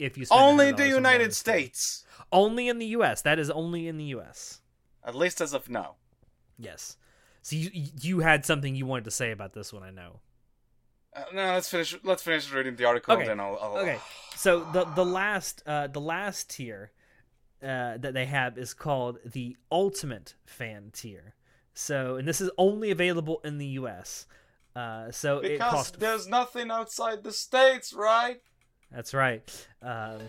if you Only in the United. States. Only in the U.S. That is only in the U.S. At least as of now. Yes. So you you had something you wanted to say about this one, I know. Uh, no, let's finish. Let's finish reading the article, Okay. then I'll. I'll Okay. So the the last uh, the last tier uh, that they have is called the Ultimate Fan tier. So and this is only available in the U.S. Uh, so it Because there's nothing outside the states, right? That's right. Um,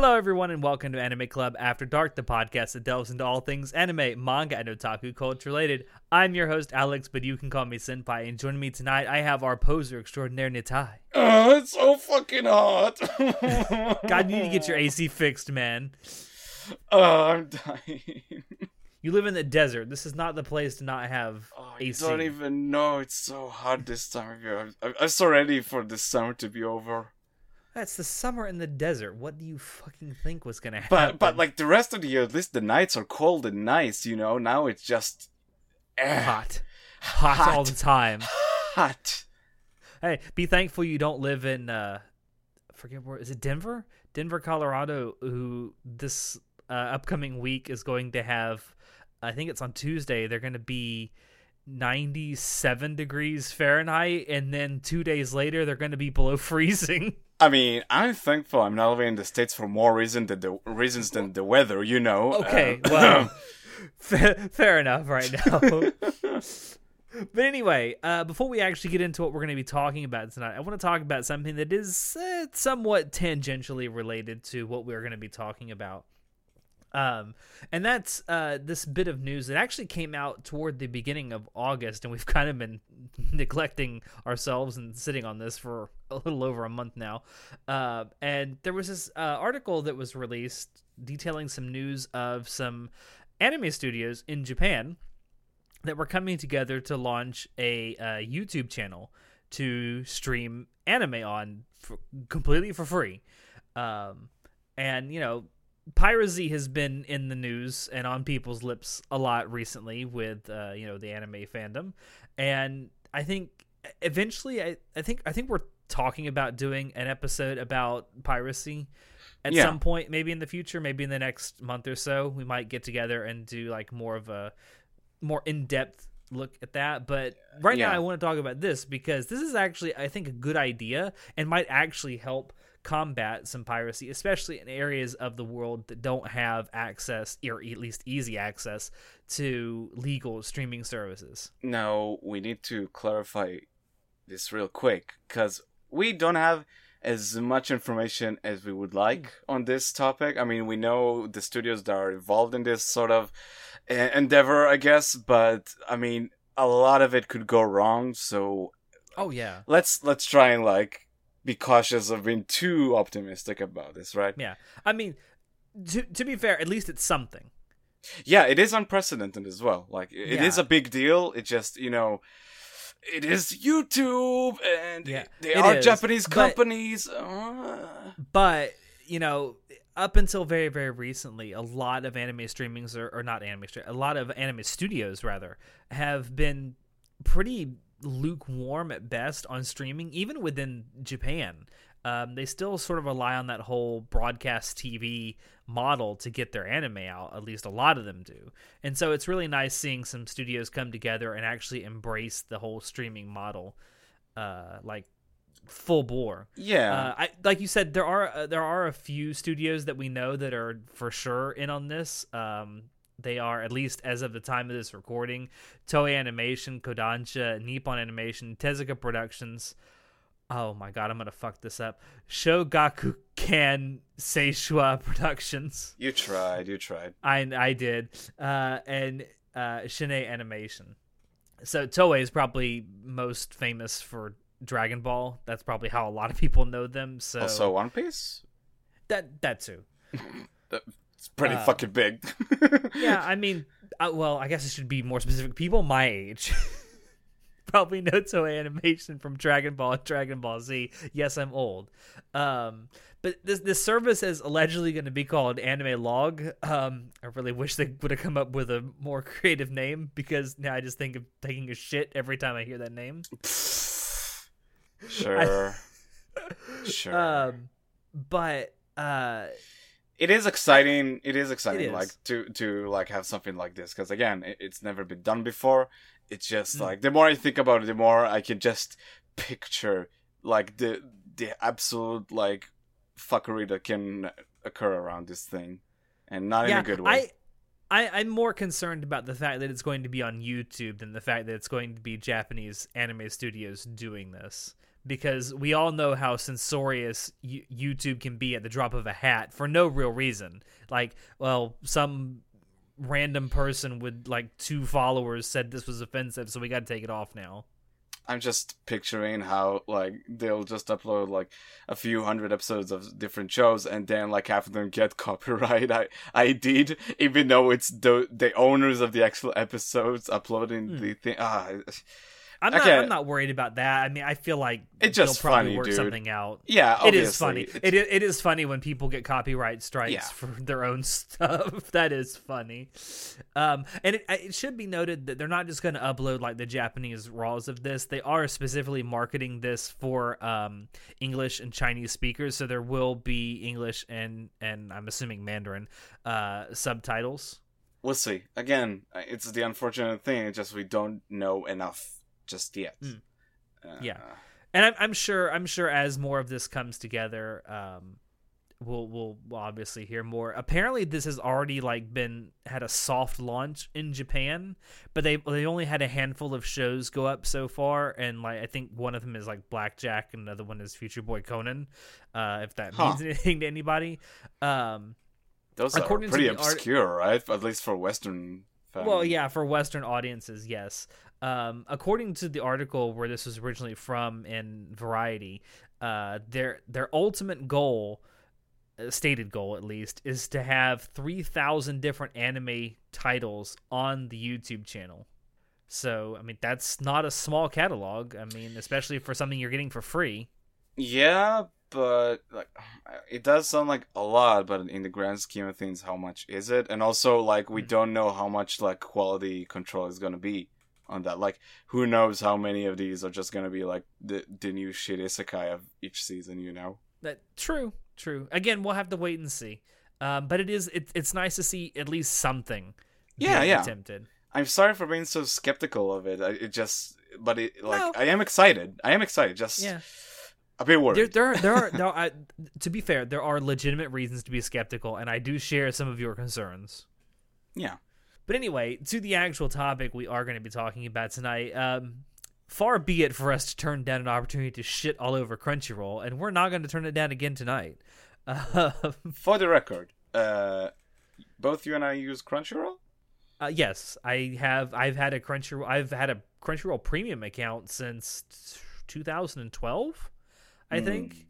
Hello, everyone, and welcome to Anime Club After Dark, the podcast that delves into all things anime, manga, and otaku culture related. I'm your host, Alex, but you can call me Senpai. And joining me tonight, I have our poser extraordinaire, Nitai. Oh, it's so fucking hot. God, you need to get your AC fixed, man. Oh, I'm dying. You live in the desert. This is not the place to not have Oh, you AC. don't even know it's so hot this time of year. I'm, I'm so ready for this summer to be over. That's the summer in the desert. What do you fucking think was gonna happen? But but like the rest of the year, at least the nights are cold and nice. You know, now it's just eh, hot, hot, all the time. hot. Hey, be thankful you don't live in. uh I Forget where is it? Denver, Denver, Colorado. Who this uh, upcoming week is going to have? I think it's on Tuesday. They're going to be. 97 degrees Fahrenheit, and then two days later, they're going to be below freezing. I mean, I'm thankful I'm not living in the states for more reason than the reasons than the weather. You know. Okay, Uh, well, fa- fair enough right now. but anyway, uh, before we actually get into what we're going to be talking about tonight, I want to talk about something that is uh, somewhat tangentially related to what we're going to be talking about. Um, and that's uh, this bit of news that actually came out toward the beginning of August, and we've kind of been neglecting ourselves and sitting on this for a little over a month now. Uh, and there was this uh, article that was released detailing some news of some anime studios in Japan that were coming together to launch a uh, YouTube channel to stream anime on for, completely for free. Um, and you know, piracy has been in the news and on people's lips a lot recently with uh, you know the anime fandom, and I think eventually, I, I think I think we're talking about doing an episode about piracy at Yeah. some point, maybe in the future, maybe in the next month or so. We might get together and do like more of a more in depth look at that. But right now, I want to talk about this because this is actually, I think, a good idea and might actually help combat some piracy, especially in areas of the world that don't have access, or at least easy access, to legal streaming services. Now we need to clarify this real quick because we don't have as much information as we would like on this topic. I mean, we know the studios that are involved in this sort of endeavor, I guess, but I mean, a lot of it could go wrong. So Oh, yeah. let's let's try and like be cautious of being too optimistic about this, right? Yeah. I mean, to, to be fair, at least it's something. Yeah, it is unprecedented as well. Like it is Yeah. a big deal. It just you know, it is YouTube, and Yeah, they are is, Japanese but- companies. Uh, but you know up until very very recently a lot of anime streamings or, or not anime a lot of anime studios rather have been pretty lukewarm at best on streaming even within japan. Um, they still sort of rely on that whole broadcast tv model to get their anime out at least a lot of them do. And so it's really nice seeing some studios come together and actually embrace the whole streaming model uh, like full bore. Yeah, uh, I like you said there are uh, there are a few studios that we know that are for sure in on this. Um, they are at least as of the time of this recording: Toei Animation, Kodansha, Nippon Animation, Tezuka Productions. Oh my god, I'm gonna fuck this up. Shogaku Kan Seishua Productions. you tried. You tried. I I did. Uh, and uh, Shin-Ei Animation. So Toei is probably most famous for Dragon Ball. That's probably how a lot of people know them. So Also, One Piece. that that too. It's pretty Uh, fucking big. Yeah, I mean, uh, well, I guess it should be more specific. People my age probably know Toei Animation from Dragon Ball and Dragon Ball Z. Yes, I'm old. Um, but this this service is allegedly going to be called Anime Log. Um, I really wish they would have come up with a more creative name because now I just think of taking a shit every time I hear that name. sure. sure. Um, but uh, it is exciting. It is exciting, is. like to to like have something like this because again, it, it's never been done before. It's just Mm. like the more I think about it, the more I can just picture like the the absolute like fuckery that can occur around this thing, and not in a good way. I, I, I'm more concerned about the fact that it's going to be on YouTube than the fact that it's going to be Japanese anime studios doing this. Because we all know how censorious YouTube can be at the drop of a hat for no real reason. Like, well, some random person with like two followers said this was offensive, so we got to take it off now. I'm just picturing how like they'll just upload like a few hundred episodes of different shows, and then like half of them get copyright I I did, even though it's the the owners of the actual episodes uploading Hmm. the thing. Ah, I'm not. I'm not worried about that. I mean, I feel like It's just they'll probably funny, work dude. something out. yeah, It is funny. obviously. It is, it is funny when people get copyright strikes Yeah. for their own stuff. that is funny. Um, and it, it should be noted that they're not just going to upload like the Japanese raws of this. They are specifically marketing this for um, English and Chinese speakers, so there will be English and and I'm assuming Mandarin uh, subtitles. We'll see. Again, it's the unfortunate thing. It's just we don't know enough just yet. Mm. Uh, Yeah. and I'm, I'm sure I'm sure as more of this comes together, um, we'll, we'll obviously hear more. Apparently, this has already like been had a soft launch in Japan, but they they only had a handful of shows go up so far, and like I think one of them is like Blackjack, and another one is Future Boy Conan. Uh, if that Huh. means anything to anybody. Um, Those According are to pretty the art- obscure, right? At least for Western. Fans. Well, yeah, for Western audiences, yes. Um, according to the article where this was originally from in Variety, uh, their their ultimate goal, uh, stated goal at least, is to have three thousand different anime titles on the YouTube channel. So, I mean, that's not a small catalog. I mean, especially for something you're getting for free. Yeah, but like it does sound like a lot, but in the grand scheme of things, how much is it? And also, like we Mhm. don't know how much like quality control is gonna be on that. Like, who knows how many of these are just gonna be like the the new shit isekai of each season? You know? That true, true. Again, we'll have to wait and see. Um, but it is it, it's nice to see at least something. Yeah, being yeah. Attempted. I'm sorry for being so skeptical of it. I, it just, but it like No. I am excited. I am excited. Just Yeah. a bit worried. There, there, are, there are, there are I, to be fair, there are legitimate reasons to be skeptical, and I do share some of your concerns. Yeah. But anyway, to the actual topic we are going to be talking about tonight. Um, far be it for us to turn down an opportunity to shit all over Crunchyroll, and we're not going to turn it down again tonight. Uh, For the record, uh, both you and I use Crunchyroll. uh, yes, I have. I've had a Crunchyroll. I've had a Crunchyroll premium account since 2012. I Hmm. think.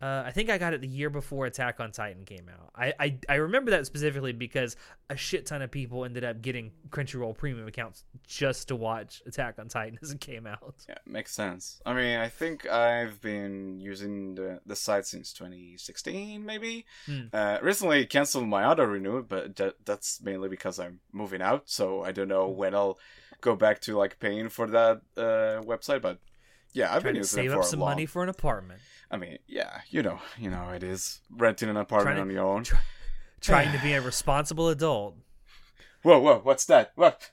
Uh, I think I got it the year before Attack on Titan came out. I, I I remember that specifically because a shit ton of people ended up getting Crunchyroll premium accounts just to watch Attack on Titan as it came out. Yeah, makes sense. I mean, I think I've been using the the site since 2016, maybe. Hmm. Uh, recently canceled my auto renew, but that, that's mainly because I'm moving out, so I don't know when I'll go back to like paying for that uh, website. But yeah, I've Trying been to using save it for up some long. money for an apartment. I mean, yeah, you know, you know, it is renting an apartment Trying on your own. try- Trying to be a responsible adult. Whoa, whoa, what's that? What?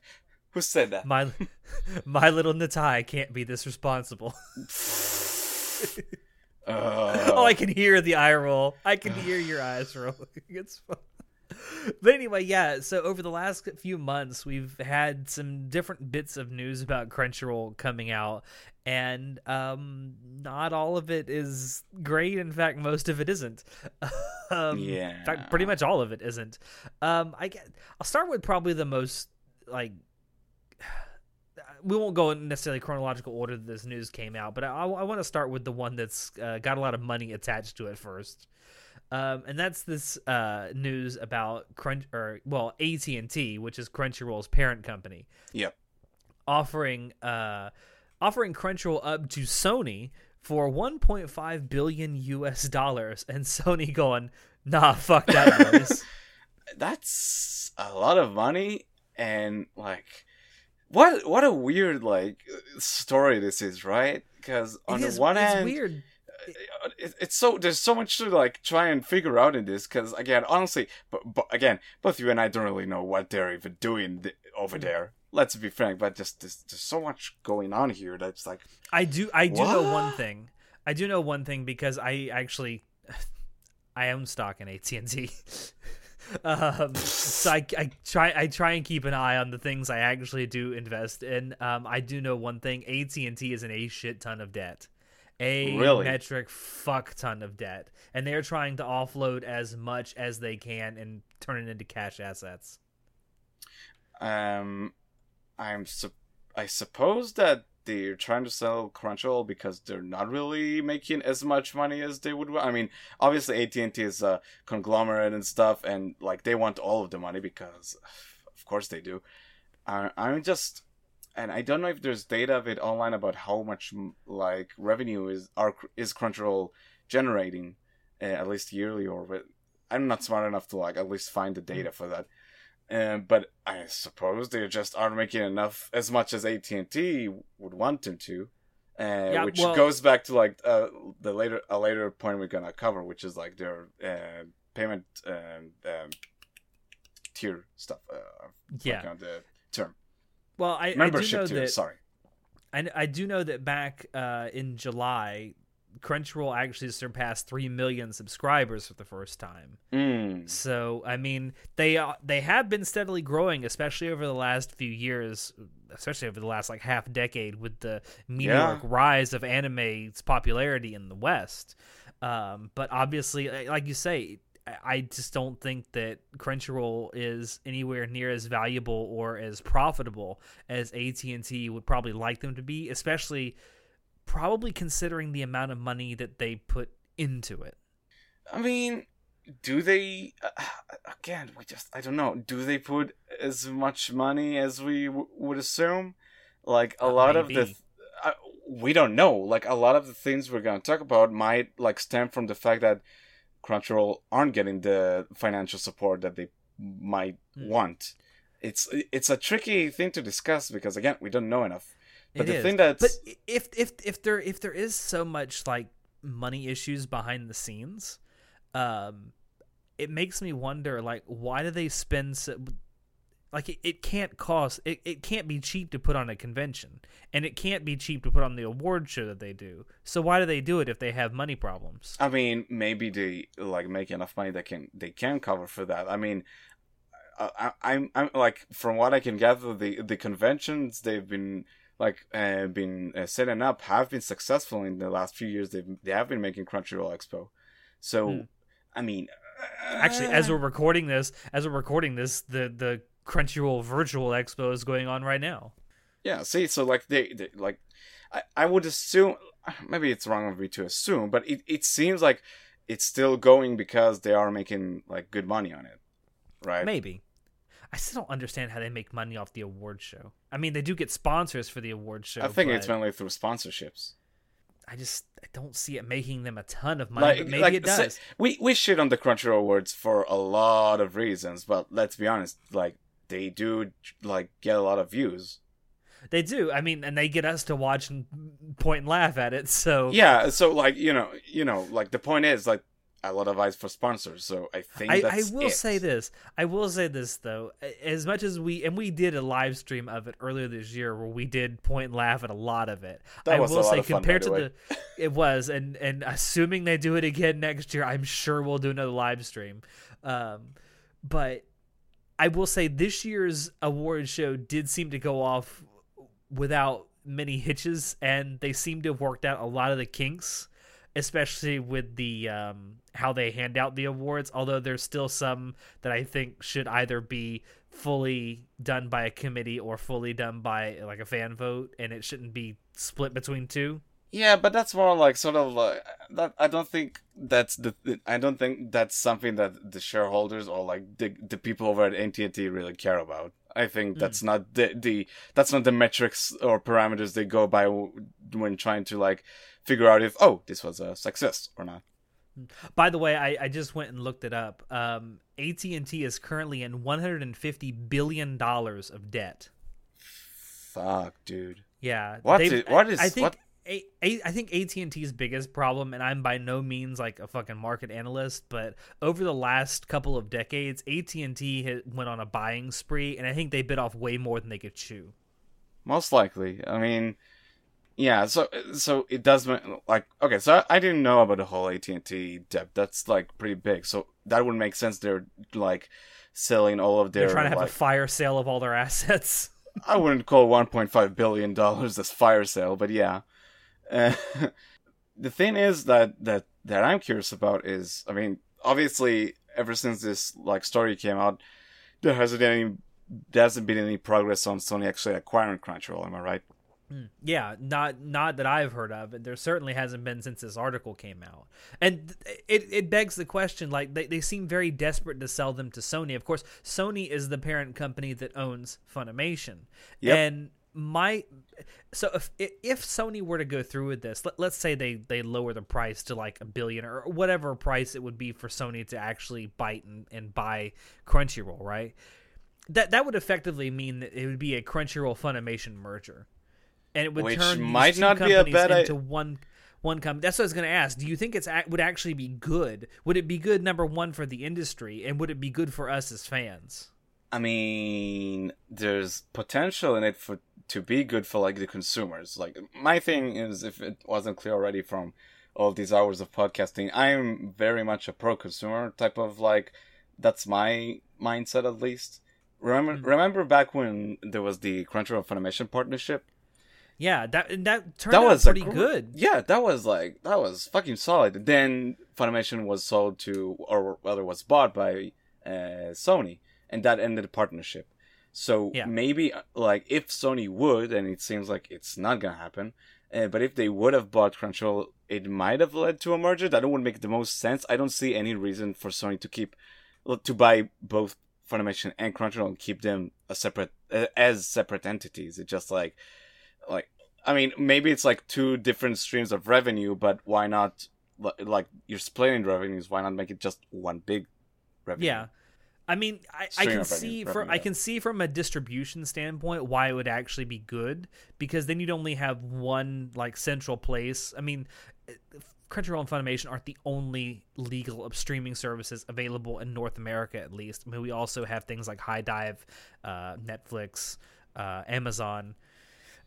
Who said that? My my little Natai can't be this responsible. Uh, oh, I can hear the eye roll. I can hear your eyes rolling. It's fun. But anyway, yeah. So over the last few months, we've had some different bits of news about Crunchyroll coming out, and um, not all of it is great. In fact, most of it isn't. um, in fact, pretty much all of it isn't. Um, I get. I'll start with probably the most like we won't go in necessarily chronological order that this news came out, but I, I want to start with the one that's uh, got a lot of money attached to it first. Um, and that's this uh, news about Crunch or well AT and T, which is Crunchyroll's parent company, Yep. offering uh, offering Crunchyroll up to Sony for 1.5 billion US dollars, and Sony going, nah, fuck that noise. That's a lot of money, and like, what what a weird like story this is, right? Because on It the is- one it's hand, weird. It, it's so there's so much to like try and figure out in this because again honestly but, but again both you and i don't really know what they're even doing th- over there let's be frank but just there's, there's so much going on here that's like I do I do know one thing. I do know one thing because I actually I own stock in AT&T. um, so I, I try I try and keep an eye on the things I actually do invest in. Um, I do know one thing: AT&T is in a shit ton of debt, a Really? metric fuck ton of debt, and they're trying to offload as much as they can and turn it into cash assets. um i'm sup- i suppose that they're trying to sell crunchyroll because they're not really making as much money as they would i mean obviously at&t is a conglomerate and stuff and like they want all of the money because of course they do I, i'm just and i don't know if there's data of it online about how much like revenue is are is crunchyroll generating uh, at least yearly or what i'm not smart enough to like at least find the data for that um, but I suppose they just aren't making enough as much as AT and T would want them to, uh, Yeah, which well- goes back to like uh, the later a later point we're gonna cover, which is like their uh, payment um, um, tier stuff. Uh, Yeah. on the term Well, I, I do know that Sorry. I, I do know that back uh, in July, Crunchyroll actually surpassed three million subscribers for the first time. Mm. So I mean, they uh, they have been steadily growing, especially over the last few years, especially over the last like half decade, with the meteoric rise of anime's popularity in the West. Um, but obviously, like you say. I- just don't think that Crunchyroll is anywhere near as valuable or as profitable as AT&T would probably like them to be, especially probably considering the amount of money that they put into it. I mean, do they? Uh, again, we just I don't know. Do they put as much money as we w- would assume? Like a Uh, lot of the, maybe. th- uh, we don't know. Like a lot of the things we're gonna talk about might like stem from the fact that Crunchyroll aren't getting the financial support that they might Hmm. want. It's it's a tricky thing to discuss because again we don't know enough. But It the is. thing that's But if if if there if there is so much like money issues behind the scenes, um, it makes me wonder like why do they spend so like it, it can't cost it, it can't be cheap to put on a convention and it can't be cheap to put on the award show that they do so why do they do it if they have money problems I mean, maybe they like make enough money that can they can cover for that. I mean, I, I, I'm I'm like from what I can gather, the the conventions they've been like uh, been uh, setting up have been successful in the last few years. they've they have been making Crunchyroll Expo, so Hmm. I mean, actually as we're recording this as we're recording this the the crunchyroll virtual expo is going on right now Yeah, see, so like they, they like, I, I would assume maybe it's wrong of me to assume, but it, it seems like it's still going because they are making like good money on it, right? Maybe. I still don't understand how they make money off the award show. I mean, they do get sponsors for the award show. I think it's mainly through sponsorships. I just I don't see it making them a ton of money. but maybe it say- does. we we shit on the Crunchyroll awards for a lot of reasons, but let's be honest, like they do like get a lot of views. They do. I mean, and they get us to watch and point and laugh at it. So Yeah, so like you know, you know, like the point is like a lot of eyes for sponsors. So I think I, I will it. say this. I will say this though. As much as we and we did a live stream of it earlier this year where we did point and laugh at a lot of it. That I was a will lot say of fun, compared the to way. the it was and and assuming they do it again next year, I'm sure we'll do another live stream. Um but I will say this year's award show did seem to go off without many hitches and they seem to have worked out a lot of the kinks especially with the um, how they hand out the awards. Although there's still some that I think should either be fully done by a committee or fully done by like a fan vote, and it shouldn't be split between two. Yeah, but that's more like sort of like that. I don't think that's the. I don't think that's something that the shareholders or like the the people over at AT&T really care about. I think that's mm. not the the that's not the metrics or parameters they go by when trying to like figure out if oh this was a success or not. By the way, I, I just went and looked it up. Um, AT and T is currently in 150 billion dollars of debt. Fuck, dude. Yeah. What is? What is? I think. What? A, a, I think AT and T's biggest problem, and I'm by no means like a fucking market analyst, but over the last couple of decades, AT and T went on a buying spree, and I think they bit off way more than they could chew. Most likely. I mean, yeah, so so it does like okay. So I, I didn't know about the whole AT and T debt. That's like pretty big. So that would make sense. They're like selling all of their. They're trying to have like, a fire sale of all their assets. I wouldn't call 1.5 billion dollars as fire sale, but yeah. Uh, the thing is that that that I'm curious about is, I mean, obviously, ever since this like story came out, there hasn't been any there hasn't been any progress on Sony actually acquiring Crunchyroll. Am I right? Hmm. Yeah, not not that I've heard of, and there certainly hasn't been since this article came out. And it it begs the question, like they, they seem very desperate to sell them to Sony. Of course, Sony is the parent company that owns Funimation. Yep. And my so if if Sony were to go through with this, let, let's say they they lower the price to like a billion or whatever price it would be for Sony to actually bite and, and buy Crunchyroll, right? That that would effectively mean that it would be a Crunchyroll Funimation merger and it would Which turn might not be a bad into I- one one company. That's what I was going to ask. Do you think it's would actually be good? Would it be good number one for the industry, and would it be good for us as fans? I mean, there's potential in it for to be good for like the consumers. Like my thing is, if it wasn't clear already from all these hours of podcasting, I'm very much a pro consumer type of like. That's my mindset at least. Remember, mm-hmm. remember back when there was the Crunchyroll Funimation partnership yeah, that that turned that out was pretty good. Yeah, that was like that was fucking solid. Then Funimation was sold to, or rather, was bought by uh, Sony, and that ended the partnership. So yeah. maybe like if Sony would, and it seems like it's not gonna happen, uh, but if they would have bought Crunchyroll, it might have led to a merger. That would make the most sense. I don't see any reason for Sony to keep to buy both Funimation and Crunchyroll and keep them a separate uh, as separate entities. It's just like like I mean, maybe it's like two different streams of revenue, but why not? Like you're splitting revenues, why not make it just one big revenue? Yeah, I mean, I, I can see from I can see from a distribution standpoint why it would actually be good because then you'd only have one like central place. I mean, Crunchyroll and Funimation aren't the only legal streaming services available in North America, at least. I mean, we also have things like HIDIVE, uh, Netflix, uh, Amazon.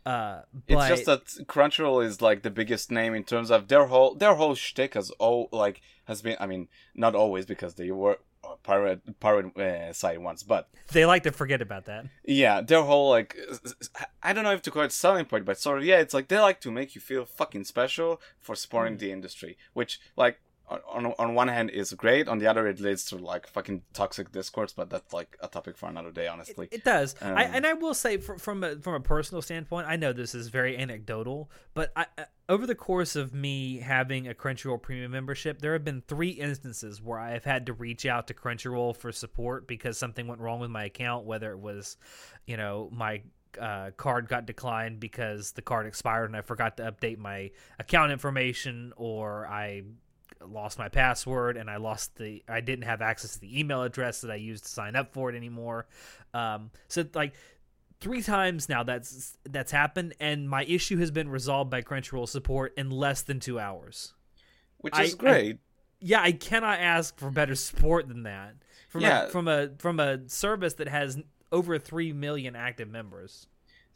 Uh, but... It's just that Crunchyroll is like the biggest name in terms of their whole their whole shtick has all like has been. I mean, not always because they were pirate pirate uh, side once, but they like to forget about that. Yeah, their whole like I don't know if to call it selling point, but sort of yeah, it's like they like to make you feel fucking special for supporting mm. the industry, which like on on one hand is great. On the other it leads to like fucking toxic discourse but that's like a topic for another day honestly. it, it does um, I, and i will say for, from a from a personal standpoint i know this is very anecdotal but I, over the course of me having a crunchyroll premium membership there have been three instances where i have had to reach out to crunchyroll for support because something went wrong with my account whether it was you know my uh, card got declined because the card expired and I forgot to update my account information, or I lost my password and I lost the I didn't have access to the email address that I used to sign up for it anymore. Um, so like three times now that's that's happened and my issue has been resolved by Crunchyroll support in less than 2 hours. Which is I, great. I, yeah, I cannot ask for better support than that. From yeah. a, from a from a service that has over 3 million active members.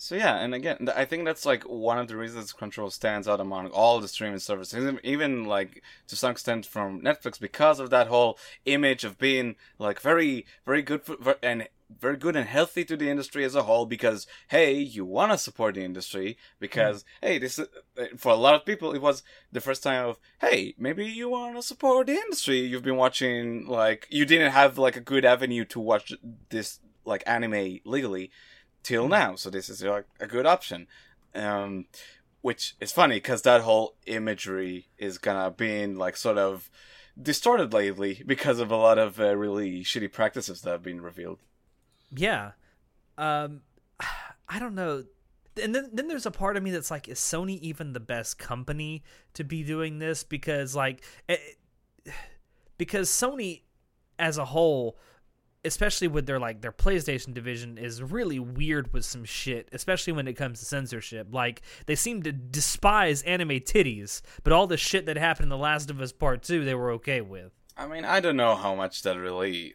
So yeah, and again, I think that's like one of the reasons Crunchyroll stands out among all the streaming services, even like to some extent from Netflix, because of that whole image of being like very, very good for, and very good and healthy to the industry as a whole because hey, you want to support the industry because hey, this is, uh, for a lot of people it was the first time of hey, maybe you want to support the industry. You've been watching like you didn't have like a good avenue to watch this like anime legally till now, so this is like a good option. Um, which is funny because that whole imagery is gonna being like sort of distorted lately because of a lot of uh, really shitty practices that have been revealed. Yeah. Um I don't know. And then then there's a part of me that's like is Sony even the best company to be doing this because like it, because Sony as a whole especially with their like their PlayStation division is really weird with some shit, especially when it comes to censorship. Like they seem to despise anime titties, but all the shit that happened in The Last of Us Part 2 they were okay with. I mean, I don't know how much that really.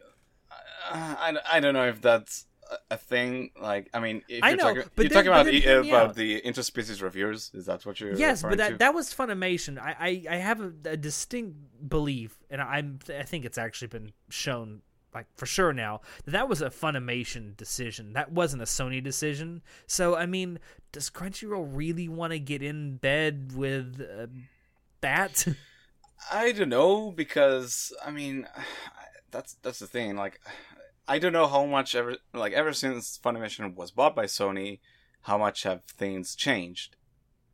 I, I, I don't know if that's a thing. Like, I mean, if I you're know, talking, but you're then- talking about then about the interspecies reviewers. Is that what you're? Yes, but that to? that was Funimation. I I, I have a, a distinct belief, and I'm I think it's actually been shown like for sure now that that was a Funimation decision. That wasn't a Sony decision. So I mean, does Crunchyroll really want to get in bed with uh, that? I don't know because I mean, that's that's the thing. Like, I don't know how much ever like ever since Funimation was bought by Sony, how much have things changed?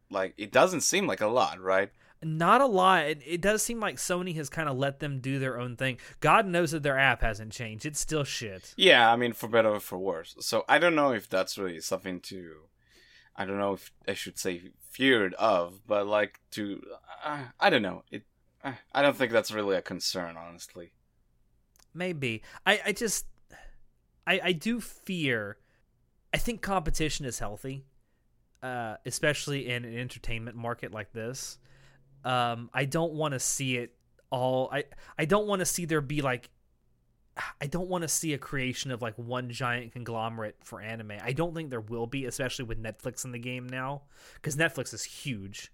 Like, it doesn't seem like a lot, right? Not a lot. It, it does seem like Sony has kind of let them do their own thing. God knows that their app hasn't changed. It's still shit. Yeah, I mean, for better or for worse. So I don't know if that's really something to. I don't know if I should say feared of, but like to. Uh, I don't know. It. Uh, I don't think that's really a concern, honestly. Maybe. I, I just I I do fear I think competition is healthy. Uh especially in an entertainment market like this. Um I don't want to see it all I I don't want to see there be like I don't want to see a creation of like one giant conglomerate for anime. I don't think there will be, especially with Netflix in the game now, because Netflix is huge,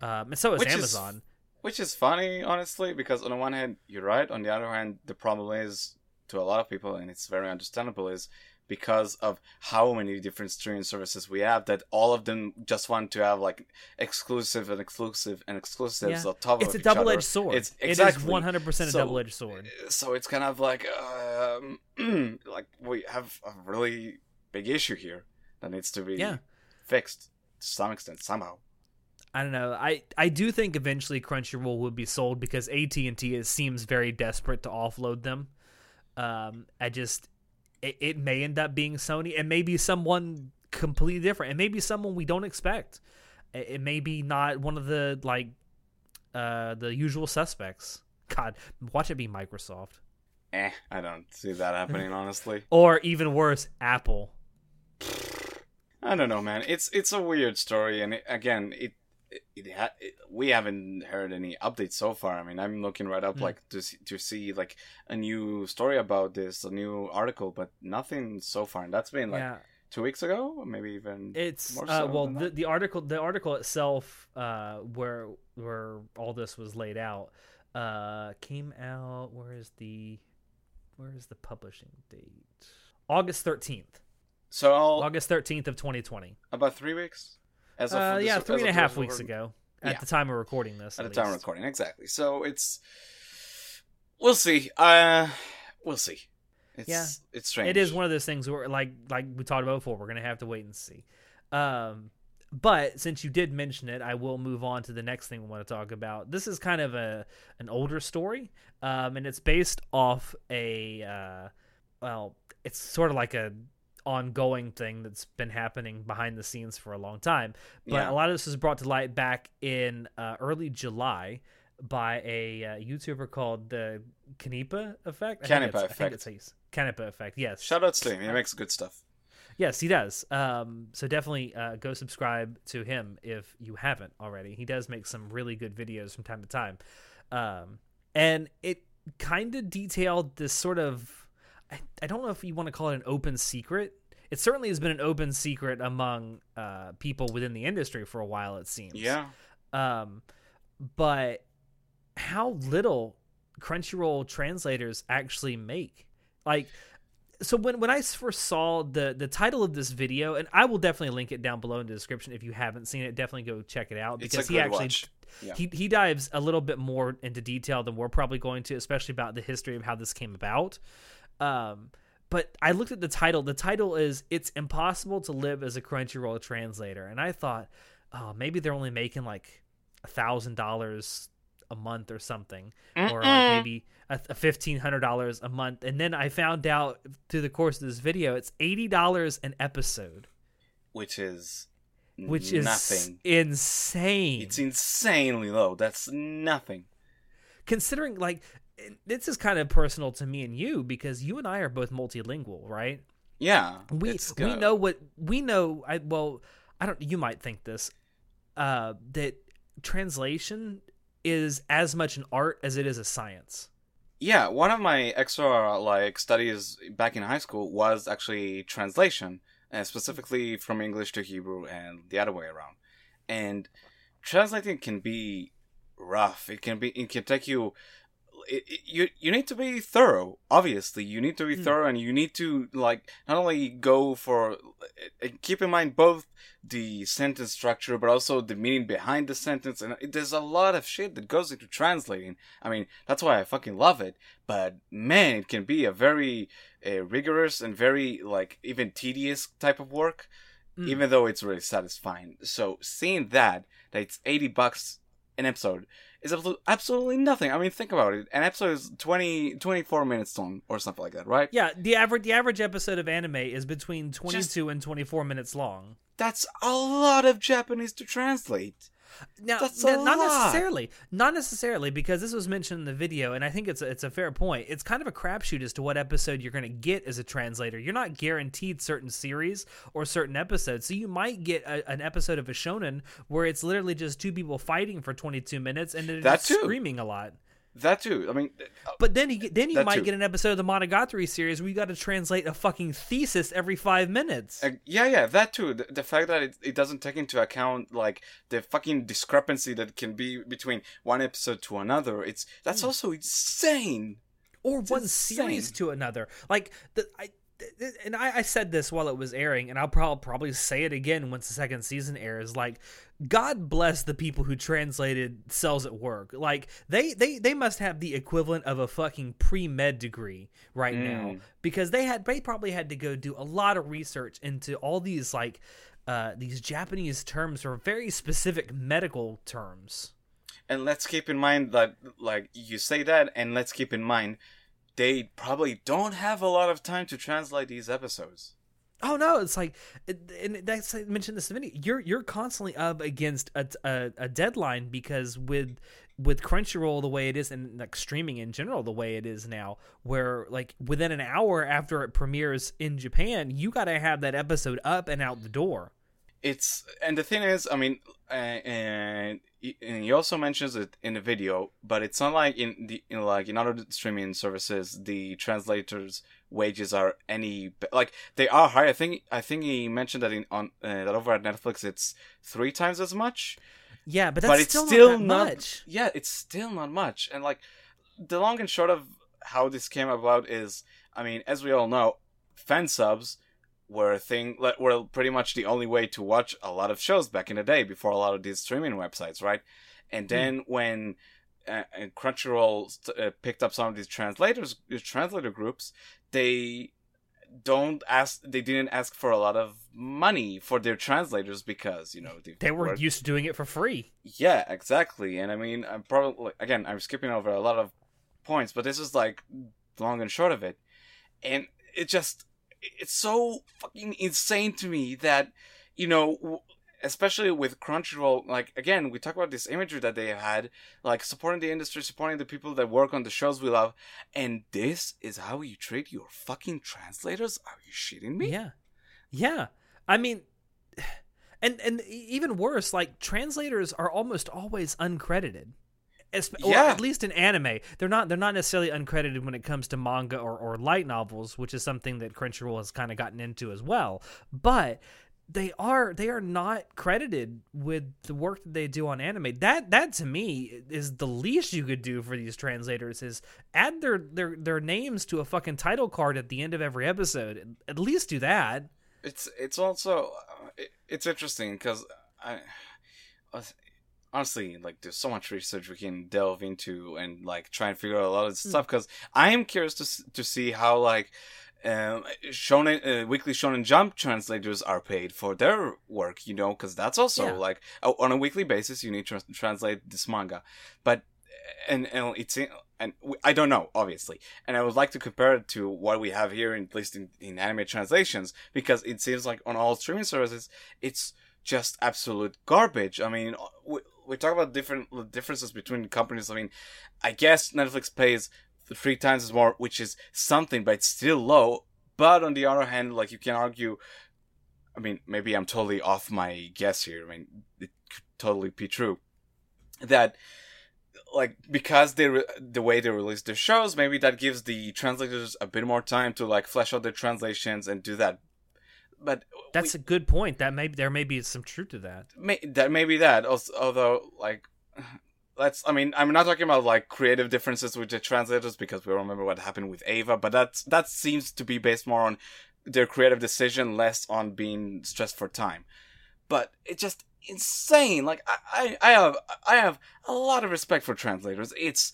um, and so is Which is- Amazon. Which is funny, honestly, because on the one hand, you're right. On the other hand, the problem is to a lot of people, and it's very understandable, is because of how many different streaming services we have that all of them just want to have like exclusive and exclusive and exclusives Yeah. on top It's of a double-edged sword. It's It is exactly 100% a double-edged sword. So it's kind of like um, like we have a really big issue here that needs to be Yeah. fixed to some extent somehow. I don't know. I, I do think eventually Crunchyroll will be sold because AT and T seems very desperate to offload them. Um, I just it, it may end up being Sony and maybe someone completely different and maybe someone we don't expect. It, it may be not one of the like uh the usual suspects. God, watch it be Microsoft Eh, I don't see that happening honestly. or even worse, Apple. I don't know, man. It's it's a weird story, and it, again, it it, it, ha- it we haven't heard any updates so far. I mean, I'm looking right up Mm. like to see, to see like a new story about this, a new article, but nothing so far. And that's been like yeah. two weeks ago, maybe even. It's more uh, well the, the article the article itself uh where where all this was laid out uh came out where is the where is the publishing date August 13th so I'll, August 13th of 2020 about three weeks. As uh yeah three and a of half weeks ago at Yeah. the time of recording this At at the time of least. recording, exactly. So it's we'll see. Uh, we'll see. It's, Yeah. it's strange. It is one of those things where, like, like we talked about before, we're gonna have to wait and see. Um, but since you did mention it, I will move on to the next thing we want to talk about. This is kind of a an older story, um, and it's based off a uh, well, it's sort of like a ongoing thing that's been happening behind the scenes for a long time. But Yeah. a lot of this was brought to light back in uh, early July by a uh, YouTuber called the Canipa Effect. I think Canipa it's- I think Effect. it's how Canipa Effect. Yes. Shout out to him. He makes good stuff. Yes, he does. Um, so definitely uh, go subscribe to him if you haven't already. He does make some really good videos from time to time, um, and it kind of detailed this sort of. I, I don't know if you want to call it an open secret. It certainly has been an open secret among uh, people within the industry for a while. It seems. Yeah. Um, but how little Crunchyroll translators actually make. Like, so when when I first saw the the title of this video, and I will definitely link it down below in the description if you haven't seen it. Definitely go check it out because he actually watch. Yeah. he he dives a little bit more into detail than we're probably going to, especially about the history of how this came about. Um, but I looked at the title. The title is "It's Impossible to Live as a Crunchyroll Translator," and I thought, oh, maybe they're only making like a thousand dollars a month or something, or like maybe a, a fifteen hundred dollars a month. And then I found out through the course of this video, it's eighty dollars an episode, which is which is nothing. insane. It's insanely low. That's nothing. considering like this is kind of personal to me and you because you and I are both multilingual, right? Yeah, We we know what we know. I well, I don't. You might think this uh, that translation is as much an art as it is a science. Yeah, one of my extra like studies back in high school was actually translation, and specifically from English to Hebrew and the other way around. And translating can be rough. It can be. It can take you. It, it- you you need to be thorough. Obviously, you need to be Hmm. thorough, and you need to like not only go for and keep in mind both the sentence structure, but also the meaning behind the sentence. And there's a lot of shit that goes into translating. I mean, that's why I fucking love it. But man, it can be a very uh, rigorous and very like even tedious type of work, Mm. even though it's really satisfying. So seeing that that it's eighty bucks an episode is absolutely, nothing. I mean, think about it. An episode is 20, 24 minutes long or something like that, right? Yeah, the average the average episode of anime is between twenty two and twenty four minutes long. That's a lot of Japanese to translate. Now, That's n- a not lot. necessarily, not necessarily, because this was mentioned in the video, and I think it's a, it's a fair point. It's kind of a crapshoot as to what episode you're going to get as a translator. You're not guaranteed certain series or certain episodes, so you might get a, an episode of a shonen where it's literally just two people fighting for 22 minutes and they're That just too. screaming a lot. That too. I mean, uh, But then you then you might too. get an episode of the Monogatari series where you got to translate a fucking thesis every five minutes. Uh, yeah, yeah, that too. The, the fact that it, it doesn't take into account like the fucking discrepancy that can be between one episode to another. It's that's also insane. or It's one insane. series to another. Like the I. And I, I said this while it was airing, and I'll probably probably say it again once the second season airs. Like, God bless the people who translated "Cells at Work." Like, they they they must have the equivalent of a fucking pre med degree right now Mm. because they had they probably had to go do a lot of research into all these like uh, these Japanese terms or very specific medical terms. And let's keep in mind that like you say that, and let's keep in mind they probably don't have a lot of time to translate these episodes. Oh no, it's like, and that's I mentioned this in the video. You're you're constantly up against a, a, a deadline because with with Crunchyroll the way it is, and like streaming in general the way it is now, where like within an hour after it premieres in Japan, you got to have that episode up and out the door. it's and the thing is i mean uh, and, and he also mentions it in the video but it's not like in the in like in other streaming services the translators wages are any like they are high. I think i think he mentioned that in on uh, that over at netflix it's three times as much. Yeah, but that's but it's still, still not not much. yeah it's still not much. And like the long and short of how this came about is i mean as we all know fan subs were a thing like, were pretty much the only way to watch a lot of shows back in the day before a lot of these streaming websites right? And then when uh, crunchyroll st- uh, picked up some of these translators these translator groups they don't ask they didn't ask for a lot of money for their translators because you know They were worked- used to doing it for free. yeah, exactly. And I mean, I'm probably again, I'm skipping over a lot of points, but this is like long and short of it. And it just it's so fucking insane to me that you know, especially with Crunchyroll, like again, we talk about this imagery that they have had, like supporting the industry, supporting the people that work on the shows we love, and this is how you treat your fucking translators? Are you shitting me? Yeah, yeah. I mean, and and even worse, like translators are almost always uncredited. Or Yeah. at least in anime, they're not they're not necessarily uncredited when it comes to manga or, or light novels, which is something that Crunchyroll has kind of gotten into as well. But they are they are not credited with the work that they do on anime. That that to me is the least you could do for these translators is add their their their names to a fucking title card at the end of every episode. At least do that. It's it's also uh, it's interesting because I honestly like there's so much research we can delve into and like try and figure out a lot of this Mm. stuff because I am curious to to see how like um shonen uh, weekly shonen jump translators are paid for their work you know because that's also Yeah. like uh, on a weekly basis you need to trans- translate this manga but and and it's and I don't know obviously and I would like to compare it to what we have here in, at least in, in anime translations because it seems like on all streaming services it's just absolute garbage. I mean, we, we talk about different differences between companies. I mean, I guess Netflix pays three times as more, which is something, but it's still low. But on the other hand, like you can argue, I mean, maybe I'm totally off my guess here. I mean, it could totally be true that like because they re- the way they release their shows maybe that gives the translators a bit more time to like flesh out their translations and do that but That's a good point. That may there may be some truth to that. may, that maybe that also, although like let's i mean i'm not talking about like creative differences with the translators because we all remember what happened with ava but that's that seems to be based more on their creative decision less on being stressed for time but it's just insane like i i, I have i have a lot of respect for translators it's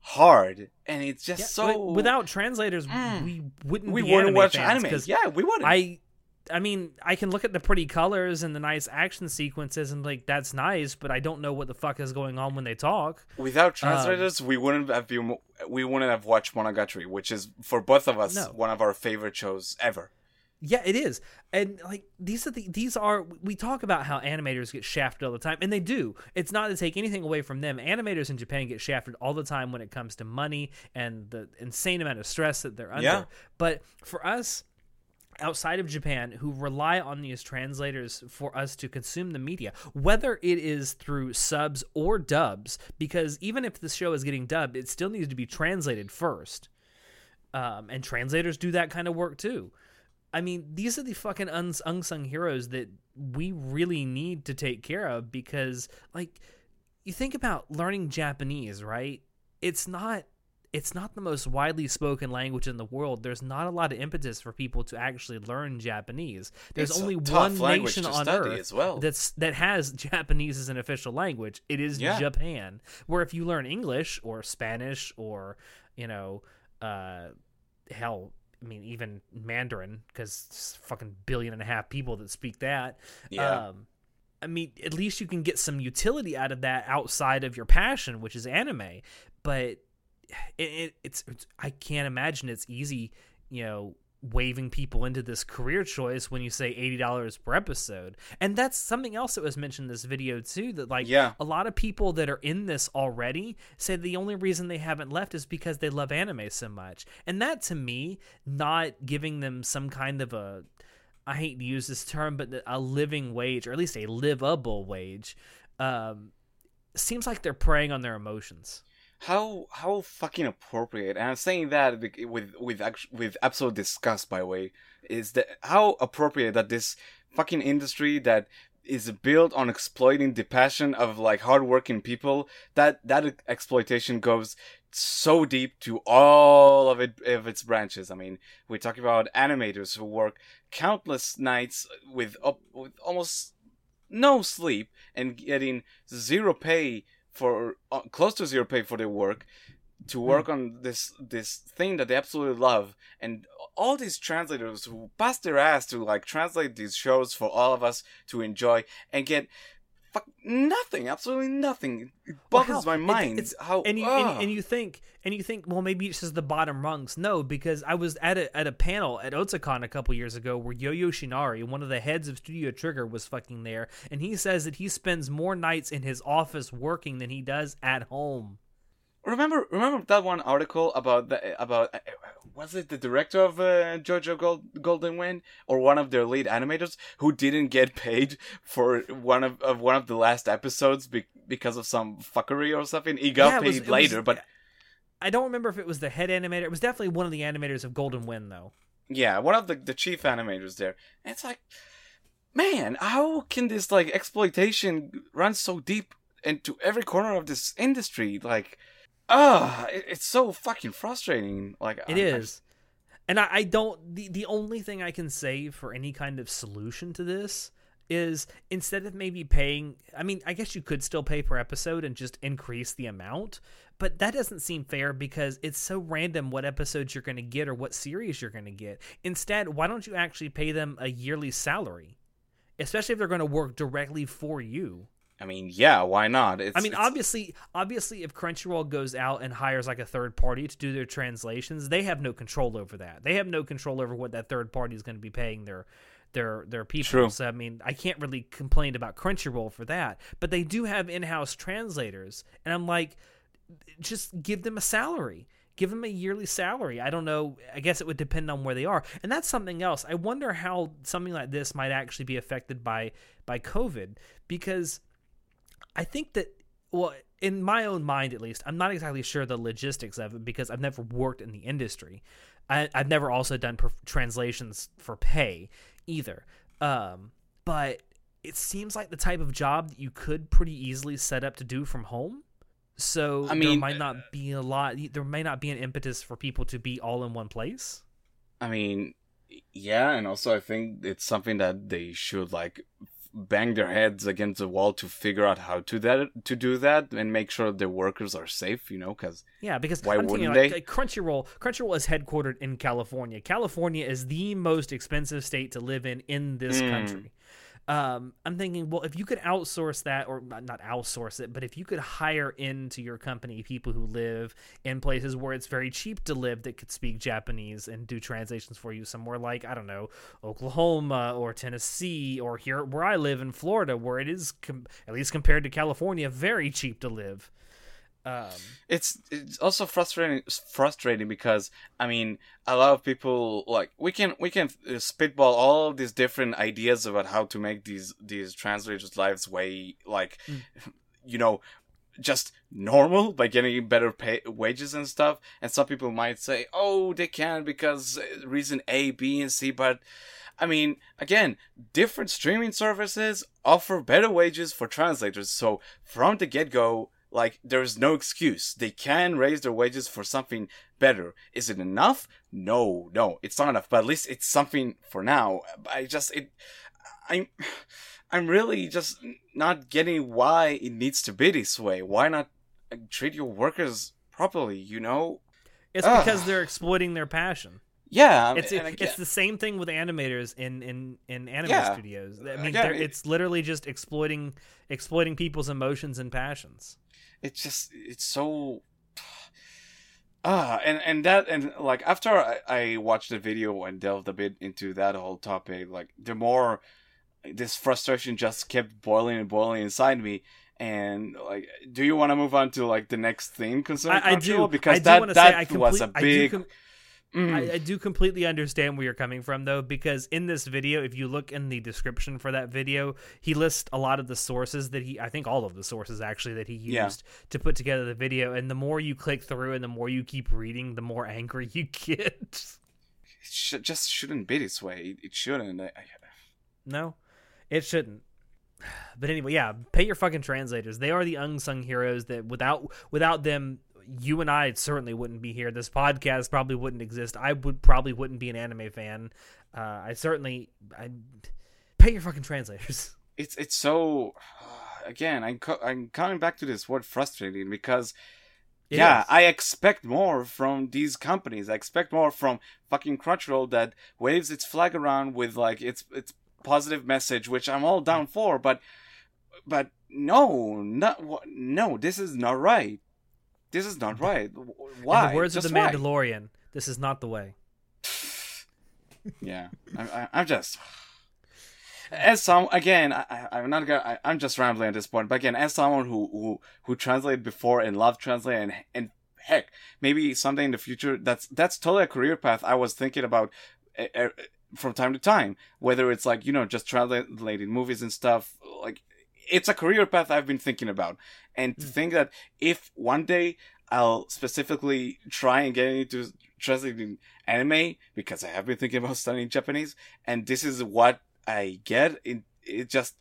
hard and it's just Yeah, so without translators, Mm. we wouldn't. we be wouldn't anime watch anime yeah we wouldn't I I mean, I can look at the pretty colors and the nice action sequences and like that's nice, but I don't know what the fuck is going on when they talk. Without Um, translators, we wouldn't have been, we wouldn't have watched Monogatari, which is for both of us No. one of our favorite shows ever. Yeah, it is. And like these are the these are we talk about how animators get shafted all the time and they do. It's not to take anything away from them. Animators in Japan get shafted all the time when it comes to money and the insane amount of stress that they're under. Yeah. But for us outside of Japan who rely on these translators for us to consume the media, whether it is through subs or dubs, because even if the show is getting dubbed, it still needs to be translated first. Um, and translators do that kind of work too. I mean, these are the fucking uns- unsung heroes that we really need to take care of because, like, you think about learning Japanese, right? It's not. It's not the most widely spoken language in the world. There's not a lot of impetus for people to actually learn Japanese. There's It's only one nation on earth as well. that's that has Japanese as an official language. It is Yeah. Japan. Where if you learn English or Spanish or you know, uh, hell, I mean even Mandarin because fucking billion and a half people that speak that. Yeah. Um, I mean, at least you can get some utility out of that outside of your passion, which is anime. But it, it, it's, it's I can't imagine it's easy, you know, waving people into this career choice when you say eighty dollars per episode. And that's something else that was mentioned in this video too. That like Yeah. a lot of people that are in this already say the only reason they haven't left is because they love anime so much. And that to me, not giving them some kind of a I hate to use this term, but a living wage, or at least a livable wage, um, seems like they're preying on their emotions. How how fucking appropriate, and I'm saying that with with with absolute disgust, by the way, is that how appropriate that this fucking industry that is built on exploiting the passion of like hardworking people that that exploitation goes so deep to all of it of its branches. I mean, we're talking about animators who work countless nights with up with almost no sleep and getting zero pay for uh, close to zero pay for their work to work on this this thing that they absolutely love and all these translators who pass their ass to like translate these shows for all of us to enjoy and get fuck nothing absolutely nothing. It Well, boggles hell, my it- mind it's- how and you, and, and you think and you think well maybe it's just the bottom rungs. No because i was at a, at a panel at otakon a couple years ago where Yoh Yoshinari one of the heads of studio trigger was fucking there. And he says that he spends more nights in his office working than he does at home Remember, remember that one article about the about uh, was it the director of uh, JoJo Gold, Golden Wind or one of their lead animators who didn't get paid for one of, of one of the last episodes be, because of some fuckery or something. He got Yeah, paid was- it was- later, but i don't remember if it was the head animator it was definitely one of the animators of golden wind though yeah, one of the the chief animators there. And it's like, man, how can this like exploitation run so deep into every corner of this industry? Like, ah, it, it's so fucking frustrating. Like, It I- is. And I, I don't the, the only thing I can say for any kind of solution to this is instead of maybe paying I mean, I guess you could still pay per episode and just increase the amount, but that doesn't seem fair because it's so random what episodes you're gonna get or what series you're gonna get. Instead, why don't you actually pay them a yearly salary? Especially if they're gonna work directly for you. I mean, yeah, why not? It's, I mean, it's- obviously, obviously, if Crunchyroll goes out and hires like a third party to do their translations, they have no control over that. They have no control over what that third party is going to be paying their their their people. True. So I mean, I can't really complain about Crunchyroll for that. But they do have in-house translators, and I'm like, just give them a salary. Give them a yearly salary. I don't know. I guess it would depend on where they are, and that's something else. I wonder how something like this might actually be affected by by COVID because I think that well, in my own mind at least, I'm not exactly sure the logistics of it because I've never worked in the industry. I, I've never also done perf- translations for pay either. Um, but it seems like the type of job that you could pretty easily set up to do from home. So I there mean, might not be a lot. There may not be an impetus for people to be all in one place. I mean, yeah, and also I think it's something that they should like bang their heads against the wall to figure out how to that to do that and make sure their workers are safe. You know, because Yeah, because Why I'm wouldn't like, they? like Crunchyroll. Crunchyroll is headquartered in California. California is the most expensive state to live in in this Mm. country. Um, I'm thinking, well, if you could outsource that, or not outsource it, but if you could hire into your company people who live in places where it's very cheap to live that could speak Japanese and do translations for you, somewhere like I don't know, Oklahoma or Tennessee, or here where I live in Florida, where it is com- at least compared to California, very cheap to live. Um, it's it's also frustrating frustrating because I mean a lot of people like we can we can uh, spitball all these different ideas about how to make these these translators' lives way like Mm. you know just normal by getting better pay wages and stuff and some people might say oh they can because uh, reason A B and C but I mean, again, different streaming services offer better wages for translators. So from the get go, like, there's no excuse. They can raise their wages for something better. Is it enough? No, no, it's not enough. But at least it's something for now. I just, it, I'm, I'm really just not getting why it needs to be this way. Why not treat your workers properly? You know? It's Ugh. because they're exploiting their passion. Yeah, I mean, It's it's the same thing with animators in in in anime Yeah. studios. I mean, Again, it- it's literally just exploiting exploiting people's emotions and passions. It's just it's so ah and and that and like after I, I watched the video and delved a bit into that whole topic like the more this frustration just kept boiling and boiling inside me. And like do you want to move on to like the next thing concerning I, I do. Because I do that that say I was a complete- I do big com- Mm. I, I do completely understand where you're coming from though, because in this video, if you look in the description for that video, he lists a lot of the sources that he, I think all of the sources actually that he used Yeah. to put together the video. And the more you click through and the more you keep reading, the more angry you get. it sh- just shouldn't be this way it shouldn't I, I, No, it shouldn't. But anyway, yeah, pay your fucking translators. They are the unsung heroes that without without them, you and I certainly wouldn't be here. This podcast probably wouldn't exist. I would probably wouldn't be an anime fan. Uh, I certainly I pay your fucking translators. it's it's so again I'm co- I'm coming back to this word frustrating because It yeah, is. I expect more from these companies. I expect more from fucking Crunchyroll that waves its flag around with like its its positive message, which I'm all down for. But but no, not no. This is not right. This is not right. Why? In the words Just of the why? Mandalorian, this is not the way. yeah, I, I, I'm just. As some again, I, I- I'm not gonna. I, I'm just rambling at this point. But again, as someone who who who translated before and loved translate and and heck, maybe someday in the future, that's that's totally a career path I was thinking about uh, uh, from time to time. Whether it's like you know just translating movies and stuff, like it's a career path I've been thinking about. And to Mm. think that if one day I'll specifically try and get into translating anime because I have been thinking about studying Japanese, and this is what I get it. It just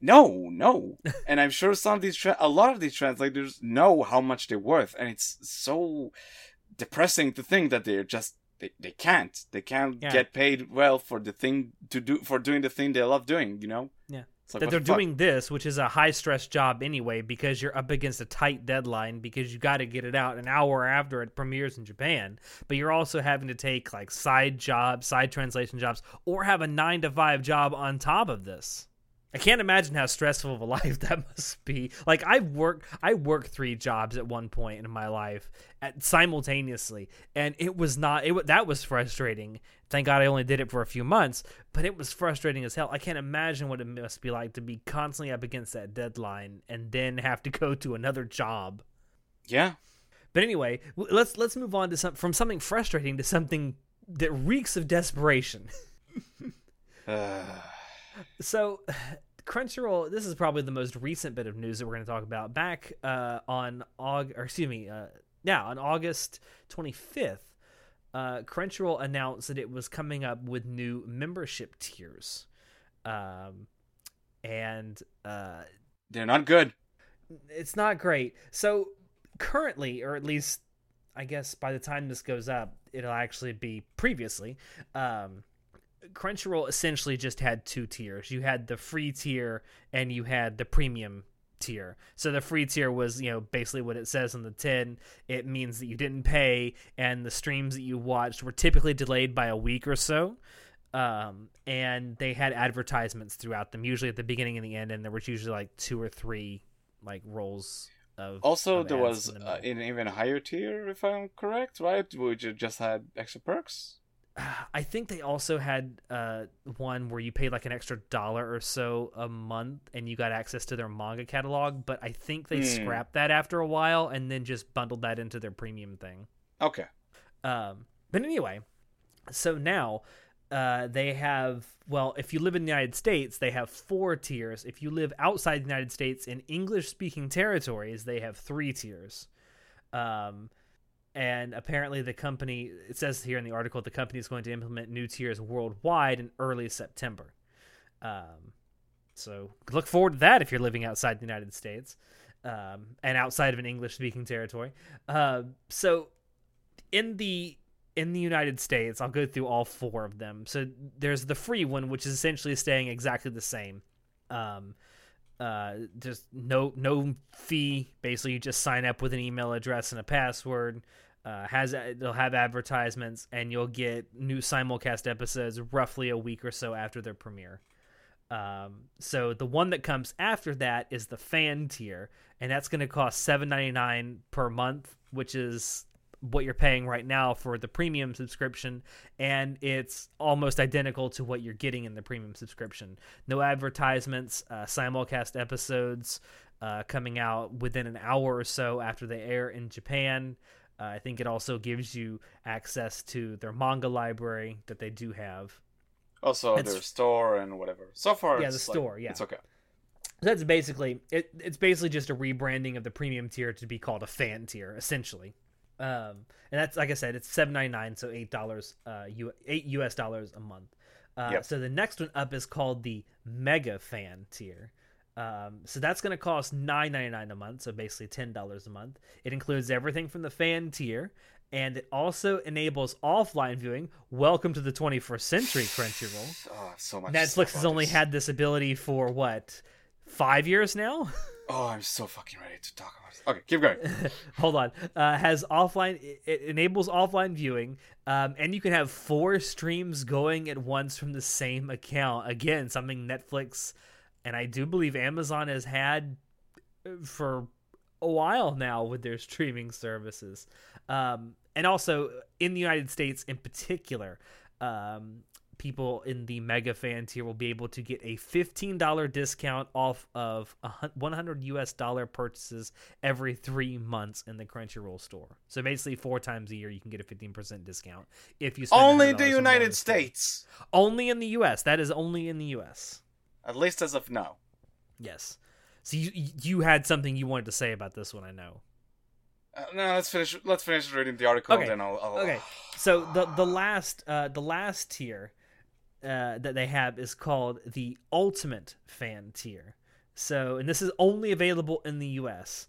no, no. and I'm sure some of these tra- a lot of these translators know how much they're worth, and it's so depressing to think that they're just they, they can't they can't Yeah. get paid well for the thing to do for doing the thing they love doing. You know. Yeah. Like, that they're the doing this, which is a high stress job anyway, because you're up against a tight deadline because you got to get it out an hour after it premieres in Japan. But you're also having to take like side jobs, side translation jobs, or have a nine to five job on top of this. I can't imagine how stressful of a life that must be. Like I work, I worked three jobs at one point in my life at, simultaneously, and it was not. It that was frustrating. Thank God I only did it for a few months, but it was frustrating as hell. I can't imagine what it must be like to be constantly up against that deadline and then have to go to another job. Yeah. But anyway, let's let's move on to some from something frustrating to something that reeks of desperation. Uh, So, Crunchyroll. This is probably the most recent bit of news that we're going to talk about. Back uh, on Aug, or excuse me, uh, yeah, on August 25th, uh, Crunchyroll announced that it was coming up with new membership tiers, um, and uh, they're not good. it's not great. So currently, or at least I guess by the time this goes up, it'll actually be previously. Um, Crunchyroll essentially just had two tiers. You had the free tier and you had the premium tier. So the free tier was, you know, basically what it says on the tin. It means that you didn't pay and the streams that you watched were typically delayed by a week or so. Um, and they had advertisements throughout them, usually at the beginning and the end, and there was usually like two or three like rolls of Also, of there was in the uh, in even higher tier, if I'm correct, right? Which just had extra perks. I think they also had uh, one where you paid like an extra dollar or so a month and you got access to their manga catalog, but I think they Hmm. scrapped that after a while and then just bundled that into their premium thing. Okay. Um, but anyway, so now uh, they have, well, if you live in the United States, they have four tiers. If you live outside the United States in English speaking territories, they have three tiers. Um, and apparently, the company, it says here in the article, the company is going to implement new tiers worldwide in early September. Um, so look forward to that if you're living outside the United States um, and outside of an English speaking territory. Uh, so in the in the United States, I'll go through all four of them. So there's the free one, which is essentially staying exactly the same. Um, uh, just no no fee. Basically, you just sign up with an email address and a password. Uh, has they'll have advertisements, and you'll get new simulcast episodes roughly a week or so after their premiere. Um, so the one that comes after that is the fan tier, and that's going to cost seven ninety nine per month, which is what you're paying right now for the premium subscription, and it's almost identical to what you're getting in the premium subscription. No advertisements, uh, simulcast episodes uh, coming out within an hour or so after they air in Japan. Uh, I think it also gives you access to their manga library that they do have. Also, It's- their store and whatever. So far, Yeah, it's the like- store, yeah. it's okay. That's basically it. It's basically just a rebranding of the premium tier to be called a fan tier, essentially. Um, and that's like I said, it's seven ninety nine, so eight dollars, uh, U- eight U.S. dollars a month. Uh, Yep. So the next one up is called the Mega Fan tier. Um, so that's going to cost nine ninety nine a month, so basically ten dollars a month. It includes everything from the fan tier, and it also enables offline viewing. Welcome to the twenty first century, Crunchyroll. Oh, so much. Netflix has only this. had this ability for what five years now. Oh, I'm so fucking ready to talk about this. Okay, keep going. Hold on. Uh, has offline. It, enables offline viewing, um, and you can have four streams going at once from the same account. Again, something Netflix and I do believe Amazon has had uh, for a while now with their streaming services. Um, and also in the United States, in particular, um, people in the mega fan tier will be able to get a $15 discount off of 100 US dollar purchases every three months in the Crunchyroll store. So basically, four times a year, you can get a 15% discount if you spend Only in the United the store. States. Only in the US. That is only in the US. At least as of now. Yes. So you you had something you wanted to say about this one, I know. Uh, no, let's finish. Let's finish reading the article, Okay, then I'll. I'll Okay. So the the last uh the last tier uh, that they have is called the Ultimate Fan tier. So, and this is only available in the U.S.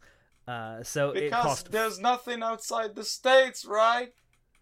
Uh, so it Because costs there's nothing outside the states, right?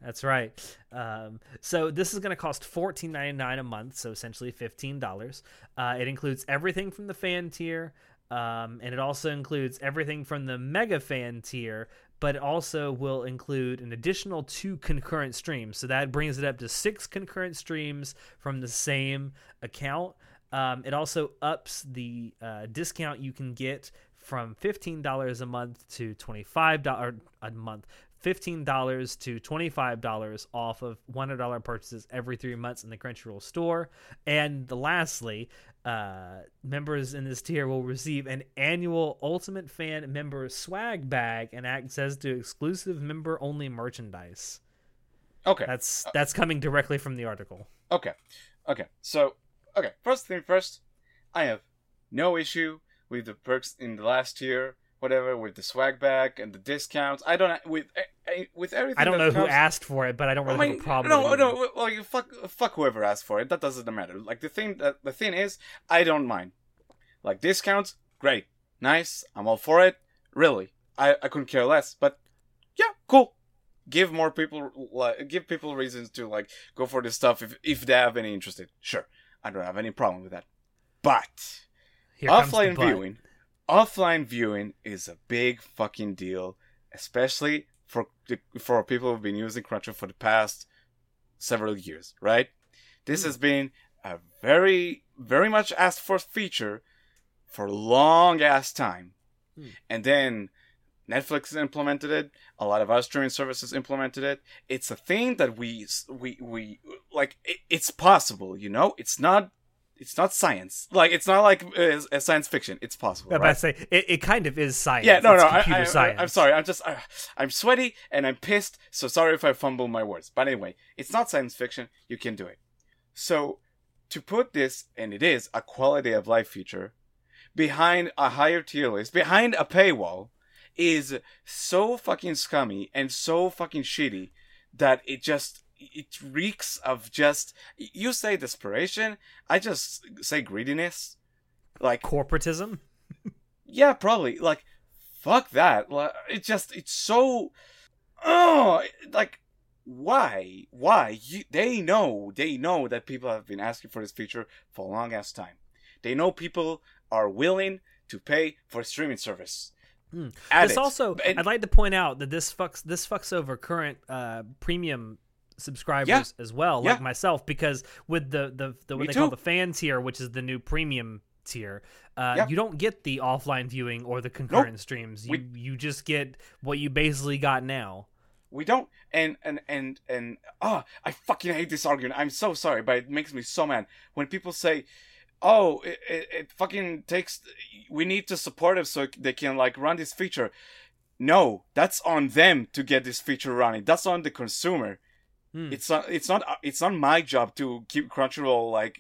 That's right. Um, so this is going to cost fourteen ninety nine a month, so essentially fifteen dollars. Uh, it includes everything from the fan tier, um, and it also includes everything from the mega fan tier. But it also will include an additional two concurrent streams, so that brings it up to six concurrent streams from the same account. Um, it also ups the uh, discount you can get from fifteen dollars a month to twenty five dollars a month, fifteen dollars to twenty five dollars off of one hundred dollar purchases every three months in the Crunchyroll store. And lastly, uh, members in this tier will receive an annual Ultimate Fan member swag bag and access to exclusive member only merchandise. Okay. That's that's coming directly from the article. Okay. Okay. So, okay. First thing first, I have no issue with the perks in the last tier, whatever, with the swag bag and the discounts. I don't with with everything. I don't know who asked for it, but I don't really I have a problem. No, with it no. Well, you fuck, fuck whoever asked for it. That doesn't matter. Like the thing, that the thing is, I don't mind. Like discounts, great, nice. I'm all for it. Really, I, I couldn't care less. But yeah, cool. Give more people, like, give people reasons to like go for this stuff if if they have any interest. in. Sure, I don't have any problem with that. But Here offline viewing offline viewing is a big fucking deal especially for the, for people who've been using crunchyroll for the past several years right? This Hmm. has been a very very much asked for feature for a long ass time. Hmm. and then netflix implemented it. A lot of other streaming services implemented it. It's a thing that we we we like it, it's possible you know? It's not it's not science. Like it's not like uh, a uh, science fiction. It's possible. I right? about to say it, it kind of is science. Yeah, no, It's no. I, computer I, uh, science. I, am sorry. I'm just, I, I'm sweaty and I'm pissed. So sorry if I fumble my words. But anyway, it's not science fiction. You can do it. So to put this, and it is a quality of life feature, behind a higher tier list, behind a paywall, is so fucking scummy and so fucking shitty that it just it reeks of just you say desperation i just say greediness like Corporatism. yeah, probably. Like, fuck that. Like, it just, it's so, oh, like, why? Why? You, they know, they know that people have been asking for this feature for a long ass time. They know people are willing to pay for a streaming service. Hmm. This it. also, And- I'd like to point out that this fucks this fucks over current uh, premium subscribers Yeah. as well, Yeah. like myself, because with the the, the what Me they call the fan tier, which is the new premium tier, uh, Yeah. you don't get the offline viewing or the concurrent streams. You We- you just get what you basically got now. We don't, and and and and oh, I fucking hate this argument. I'm so sorry, but it makes me so mad when people say, "Oh, it, it, it fucking takes. We need to support them so they can like run this feature." No, that's on them to get this feature running. That's on the consumer. Hmm. It's not. It's not. It's not my job to keep Crunchyroll like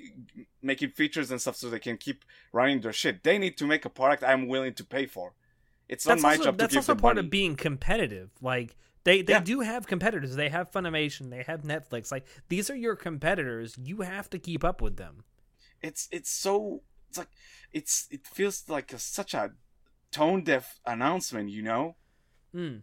making features and stuff so they can keep running their shit. They need to make a product I'm willing to pay for. It's not That's my also, job to that's give also them part money. of being competitive. Like they they Yeah. do have competitors. They have Funimation. They have Netflix. Like these are your competitors. You have to keep up with them. it's it's so it's like it's it feels like a, such a tone deaf announcement you know Mm.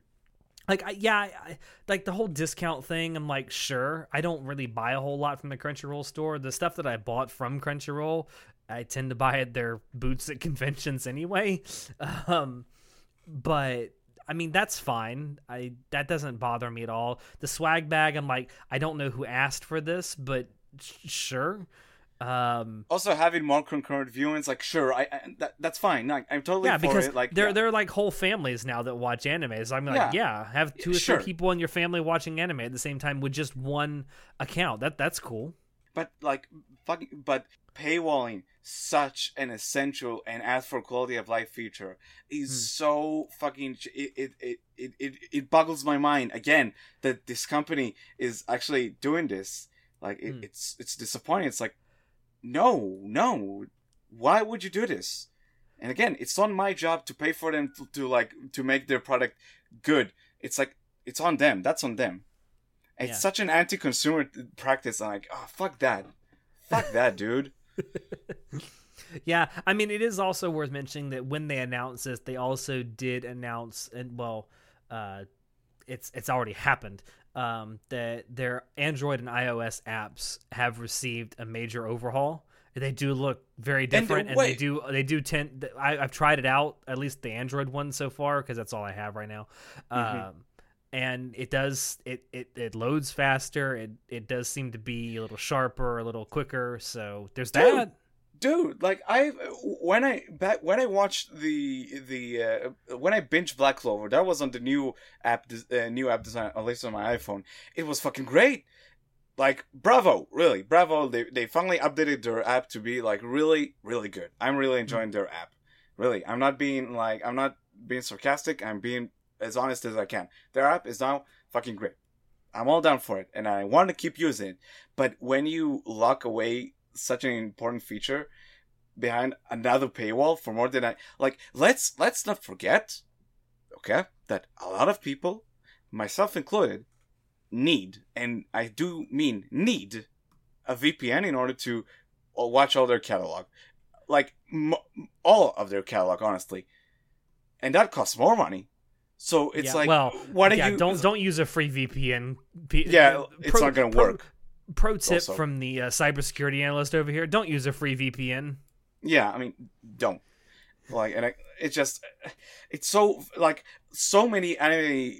Like I, yeah, I, like the whole discount thing. I'm like, sure. I don't really buy a whole lot from the Crunchyroll store. The stuff that I bought from Crunchyroll, I tend to buy at their boots at conventions anyway. Um, but I mean that's fine. I that doesn't bother me at all. The swag bag, I'm like, I don't know who asked for this, but sh- sure. Um, also having more concurrent viewings like sure i, I that, that's fine like, i'm totally yeah, for because it like they're yeah. they're like whole families now that watch anime. So I'm like, yeah, have two or Sure. three people in your family watching anime at the same time with just one account. That that's cool. but like fucking but paywalling such an essential and as for quality of life feature is Hmm. so fucking it it, it it it it boggles my mind again that this company is actually doing this like it, Hmm. it's it's disappointing it's like no no. Why would you do this? And again it's not my job to pay for them to, to like to make their product good. It's like it's on them. That's on them. It's Yeah. such an anti-consumer practice. I'm like oh fuck that. Fuck that, dude. yeah, I mean, it is also worth mentioning that when they announced this, they also did announce, and well, uh, it's it's already happened. Um, that their Android and iOS apps have received a major overhaul. They do look very different, and, and they do they do tend. I, have tried it out, at least the Android one so far, because that's all I have right now. Mm-hmm. Um, and it does it, it it loads faster. It it does seem to be a little sharper, a little quicker. So there's dude, that. Dude, like I when I back when I watched the the uh, when I binged Black Clover, that was on the new app uh, new app design at least on my iPhone. It was fucking great. Like bravo, really bravo. They they finally updated their app to be like really really good. I'm really enjoying their app. Really, I'm not being like I'm not being sarcastic. I'm being as honest as I can. Their app is now fucking great. I'm all down for it, and I want to keep using it. But when you lock away such an important feature behind another paywall for more than I like, let's let's not forget, okay, that a lot of people, myself included, need, and I do mean need, a VPN in order to uh, watch all their catalog, like m- all of their catalog, honestly, and that costs more money so it's yeah, like, well, why do yeah, you don't don't use a free VPN? P- yeah, pro, it's not going to work. Pro, tip also. from the uh, cybersecurity analyst over here: don't use a free VPN. Yeah, I mean, don't. Like, and I, it's just, it's so like so many anime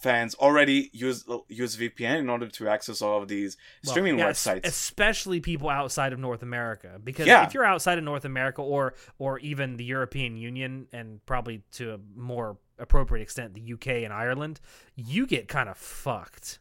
fans already use use VPN in order to access all of these well, streaming yeah, websites, especially people outside of North America. Because yeah. if you're outside of North America or or even the European Union, and probably to a more appropriate extent the UK and Ireland, you get kind of fucked.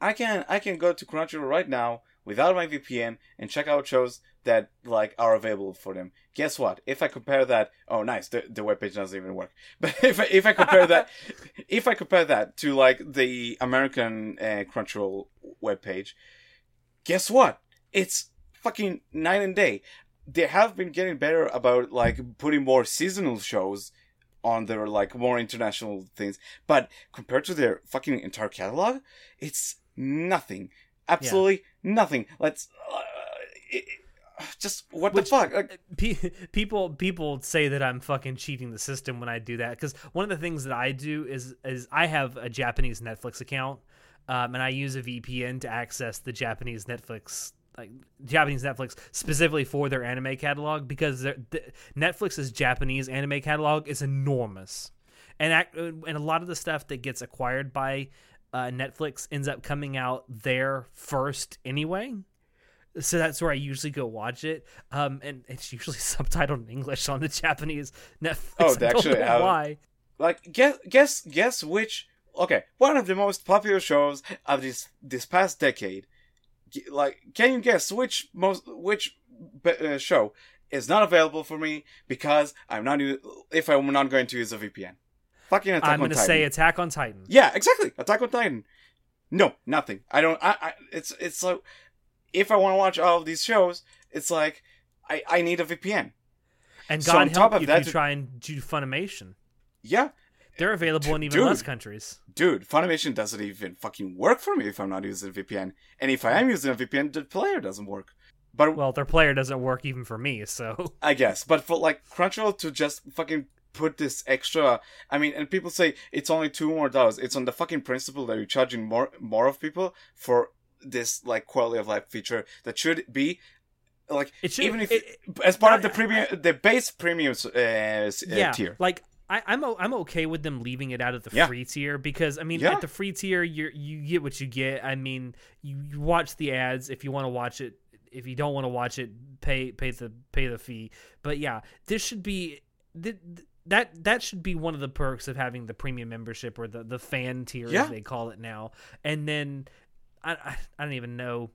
I can I can go to Crunchyroll right now without my VPN and check out shows that like are available for them. Guess what? If I compare that, oh nice, the the webpage doesn't even work. But if I, if I compare that, if I compare that to like the American uh, Crunchyroll webpage, guess what? It's fucking night and day. They have been getting better about like putting more seasonal shows on their like more international things. But compared to their fucking entire catalog, it's nothing. Absolutely yeah. nothing. Let's uh, it, just what Which, the fuck? Like, pe- people people say that I'm fucking cheating the system when I do that because one of the things that I do is is I have a Japanese Netflix account. Um, and I use a VPN to access the Japanese Netflix like Japanese Netflix specifically for their anime catalog because the, Netflix's Japanese anime catalog is enormous, and act, uh, and a lot of the stuff that gets acquired by uh, Netflix ends up coming out there first anyway. So that's where I usually go watch it, um, and it's usually subtitled in English on the Japanese Netflix. Oh, they actually have why. Like guess guess guess which okay one of the most popular shows of this this past decade like can you guess which most which uh, show is not available for me because I'm not if I'm not going to use a VPN. Fucking Attack I'm going to say Attack on Titan. Yeah, exactly. Attack on Titan. No, nothing. I don't. I. I it's it's like if I want to watch all of these shows, it's like I I need a VPN. And God so help you if you try and do Funimation. Yeah, they're available in even dude, less countries. Dude, Funimation doesn't even fucking work for me if I'm not using a VPN. And if I am using a VPN, the player doesn't work. But well, their player doesn't work even for me, so I guess. But for like Crunchyroll to just fucking put this extra I mean and people say it's only two more dollars. It's on the fucking principle that you're charging more more of people for this like quality of life feature that should be like it should, even if it, as part of the premium the base premium uh, uh, yeah, tier like I, am I'm, I'm okay with them leaving it out of the yeah. free tier because I mean yeah. at the free tier you you get what you get. I mean you, you watch the ads if you want to watch it. If you don't want to watch it, pay pay the pay the fee. But yeah, this should be that that should be one of the perks of having the premium membership or the the fan tier yeah. as they call it now. And then I, I I don't even know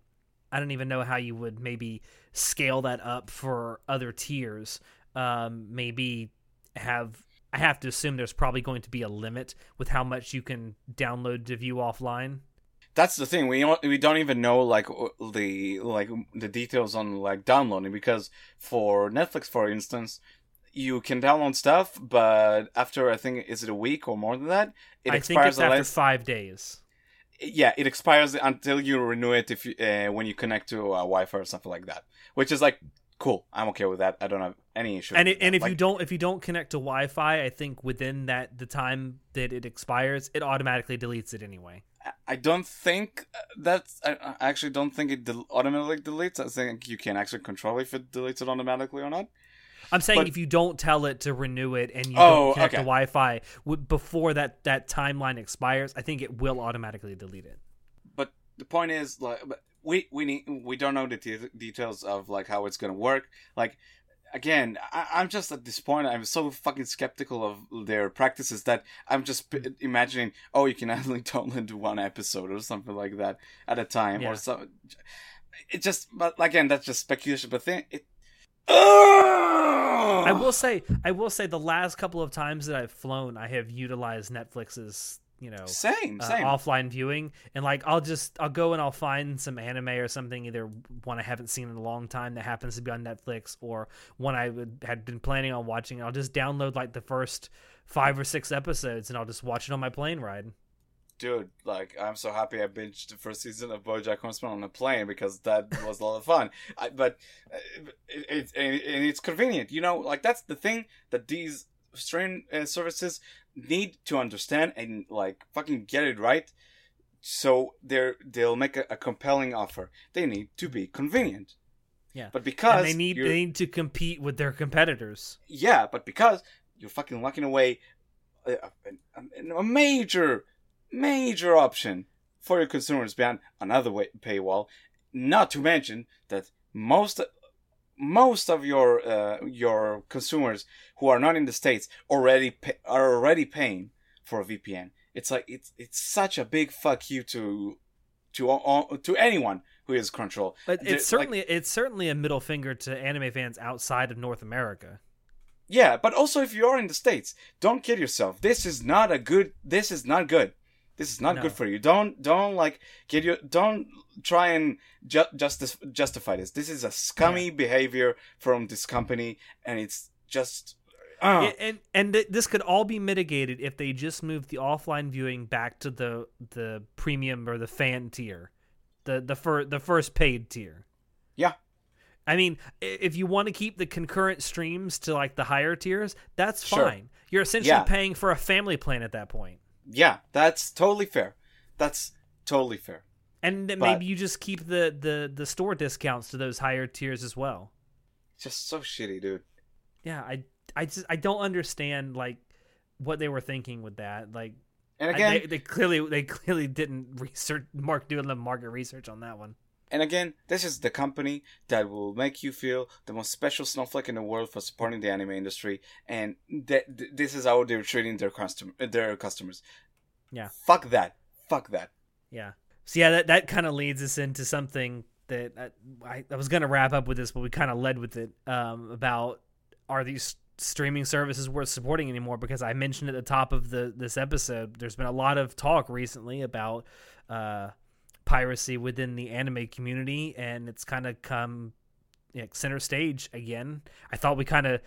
I don't even know how you would maybe scale that up for other tiers. Um, maybe have I have to assume there's probably going to be a limit with how much you can download to view offline. That's the thing. We don't, we don't even know like the like the details on like downloading because for Netflix, for instance, you can download stuff, but after I think is it a week or more than that, it I expires. think it's after five days. yeah, it expires until you renew it if you, uh, when you connect to uh, Wi-Fi or something like that, which is like cool. I'm okay with that. I don't have any issue. And it, and if you don't if you don't connect to Wi-Fi, I think within that the time that it expires, it automatically deletes it anyway. I don't think that's. I I actually don't think it del- automatically deletes. I think you can actually control if it deletes it automatically or not. I'm saying But- if you don't tell it to renew it and you Oh, don't connect to okay. Wi-Fi w- before that that timeline expires, I think it will automatically delete it. But the point is, like, we we need we don't know the de- details of like how it's gonna work. Like, again, I, I'm just at this point. I'm so fucking skeptical of their practices that I'm just p- mm. imagining. Oh, you can only download one episode or something like that at a time, Yeah. or so. It just, but again, that's just speculation. But then it. I will say, I will say, the last couple of times that I've flown, I have utilized Netflix's, you know, Same, uh, same. offline viewing, and like I'll just I'll go and I'll find some anime or something, either one I haven't seen in a long time that happens to be on Netflix, or one I would, had been planning on watching. I'll just download like the first five or six episodes, and I'll just watch it on my plane ride. Dude, like I'm so happy I binged the first season of BoJack Horseman on a plane because that was a lot of fun. I, but uh, it, it, it, it's convenient, you know. Like that's the thing that these streaming uh, services need to understand and like fucking get it right. So they're they'll make a, a compelling offer. They need to be convenient. Yeah. But because and they need they need to compete with their competitors. yeah, but because you're fucking locking away a, a, a major, major option for your consumers behind another way, paywall. Not to mention that most most of your uh, your consumers who are not in the states already pay, are already paying for a VPN. It's like it's it's such a big fuck you to to uh, to anyone who is control. But They're- it's certainly it's certainly a middle finger to anime fans outside of North America. Yeah, but also if you're in the states, don't kid yourself. This is not a good. This is not good. This is not No. good for you. Don't don't like get your don't try and ju- justify this. This is a scummy behavior from this company, and it's just. Uh, Yeah, and and th- this could all be mitigated if they just moved the offline viewing back to the the premium or the fan tier, the the fir- the first paid tier. Yeah. I mean, if you want to keep the concurrent streams to like the higher tiers, that's Sure. fine. You're essentially Yeah. paying for a family plan at that point. Yeah, that's totally fair. That's totally fair. And But- maybe you just keep the, the, the store discounts to those higher tiers as well. Just so shitty, dude. Yeah, I I just I don't understand like what they were thinking with that. Like And I- again, they, they clearly they clearly didn't research Mark do the market research on that one. And again, this is the company that will make you feel the most special snowflake in the world for supporting the anime industry, and th- th- this is how they're treating their custom their customers. Yeah. Fuck that. Fuck that. Yeah. So yeah, that that kind of leads us into something that I, I, I was gonna wrap up with this, but we kind of led with it um, about are these streaming services worth supporting anymore? Because I mentioned at the top of the this episode, there's been a lot of talk recently about uh, piracy within the anime community, and it's kind of come you know, center stage again. I thought we kind of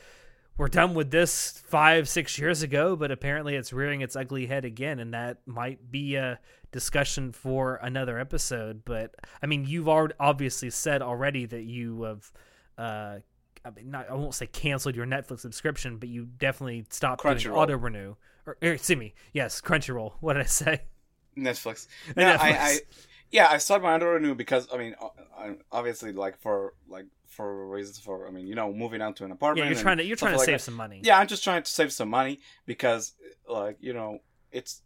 were done with this five six years ago, but apparently it's rearing its ugly head again, and that might be a discussion for another episode. But I mean, you've already obviously said already that you have. Uh, I mean, not, I won't say canceled your Netflix subscription, but you definitely stopped doing auto renew. Or, or excuse me, yes, Crunchyroll. What did I say? Netflix. Yeah, I, I yeah, I started my auto new because I mean, obviously, like for like for reasons for I mean, you know, moving out to an apartment. Yeah, you're trying to you're trying to stuff save that. some money. Yeah, I'm just trying to save some money because, like, you know, it's.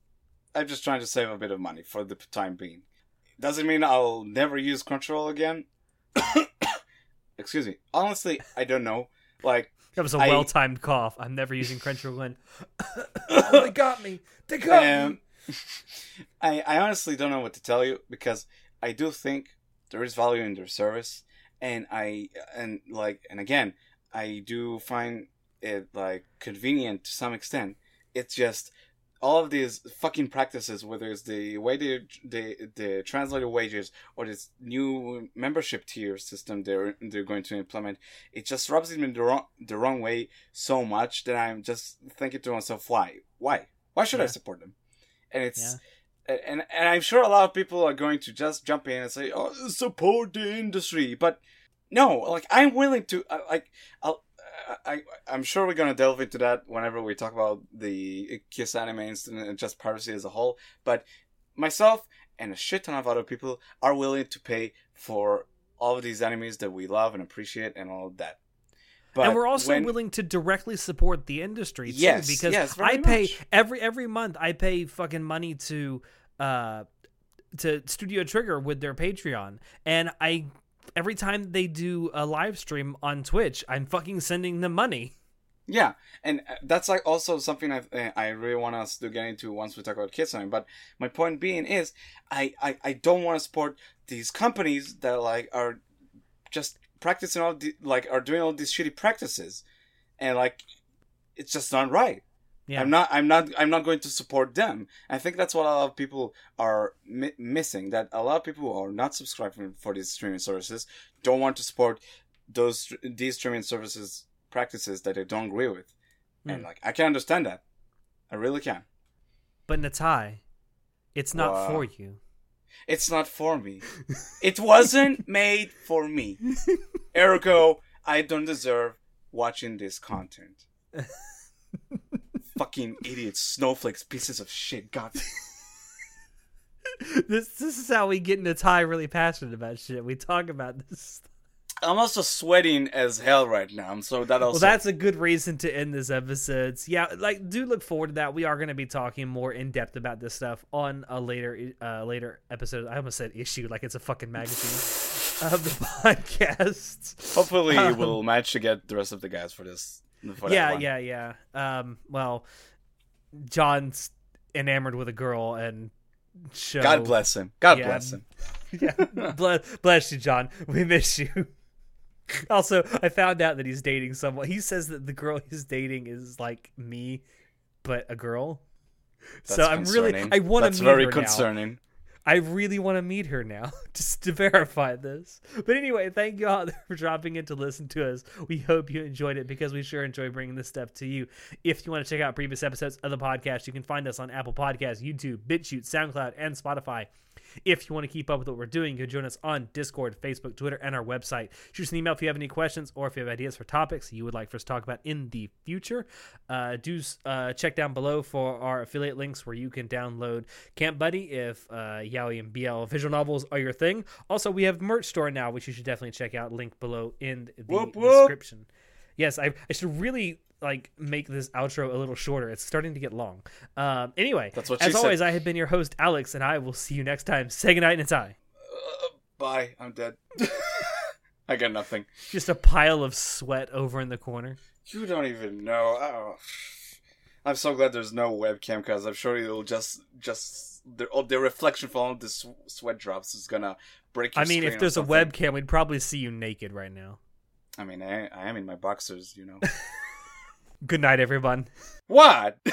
I'm just trying to save a bit of money for the time being. Doesn't mean I'll never use Crunchyroll again. Excuse me. Honestly, I don't know. Like, That was a I- well timed cough. I'm never using Crunchyroll. again. oh, they got me. They got um, me. I I honestly don't know what to tell you because I do think there is value in their service, and I and like and again, I do find it like convenient to some extent. It's just all of these fucking practices, whether it's the way they translate the wages or this new membership tier system they're they're going to implement, it just rubs me the wrong the wrong way so much that I'm just thinking to myself, why, why, why should I support them? And it's and and I'm sure a lot of people are going to just jump in and say, "Oh, support the industry," but no, like I'm willing to, uh, like, I'll, I, I'm sure we're gonna delve into that whenever we talk about the KissAnimes and just piracy as a whole. But myself and a shit ton of other people are willing to pay for all of these animes that we love and appreciate and all of that. But and we're also when... willing to directly support the industry too, yes, because yes, I pay much. every every month. I pay fucking money to uh to Studio Trigger with their Patreon, and I every time they do a live stream on Twitch, I'm fucking sending them money. Yeah, and uh, that's like also something I uh, I really want us to get into once we talk about Kitsune. But my point being is, I I, I don't want to support these companies that like are just practicing all the, like are doing all these shitty practices, and like it's just not right. Yeah. I'm not. I'm not. I'm not going to support them. I think that's what a lot of people are mi- missing. That a lot of people who are not subscribing for these streaming services don't want to support those these streaming services practices that they don't agree with, mm. and like I can understand that. I really can. But Natai, it's not wow. for you. It's not for me. it wasn't made for me. Ergo, I don't deserve watching this content fucking idiots, snowflakes, pieces of shit. God. this this is how we get into Ty really passionate about shit. We talk about this. I'm also sweating as hell right now, so that also. Well, that's a good reason to end this episode. So yeah, like do look forward to that. We are going to be talking more in depth about this stuff on a later uh later episode. I almost said issue like it's a fucking magazine of the podcast. Hopefully, um, we'll manage to get the rest of the guys for this yeah, yeah, yeah. Um, well, John's enamored with a girl, and show. God bless him. God yeah, bless him. yeah, bless, bless you, John. We miss you. also, I found out that he's dating someone. He says that the girl he's dating is like me, but a girl. That's so I'm concerning. really I want to. That's very concerning. Now. I really want to meet her now just to verify this. But anyway, thank you all for dropping in to listen to us. We hope you enjoyed it because we sure enjoy bringing this stuff to you. If you want to check out previous episodes of the podcast, you can find us on Apple Podcasts, YouTube, BitChute, SoundCloud, and Spotify. If you want to keep up with what we're doing, you can join us on Discord, Facebook, Twitter, and our website. Shoot us an email if you have any questions or if you have ideas for topics you would like for us to talk about in the future. Uh, do uh, check down below for our affiliate links where you can download Camp Buddy if uh, Yaoi and BL visual novels are your thing. Also, we have merch store now, which you should definitely check out. Link below in the whoop, whoop. description. Yes, I, I should really like make this outro a little shorter. It's starting to get long. Um, anyway, That's what as said. always, I have been your host Alex, and I will see you next time. Say goodnight, and Uh, bye. I'm dead. I got nothing. Just a pile of sweat over in the corner. You don't even know. Oh. I'm so glad there's no webcam because I'm sure it'll just just the oh, the reflection from all the sweat drops is gonna break. I mean, if there's a webcam, we'd probably see you naked right now. I mean, I, I am in my boxers, you know. Good night, everyone. What?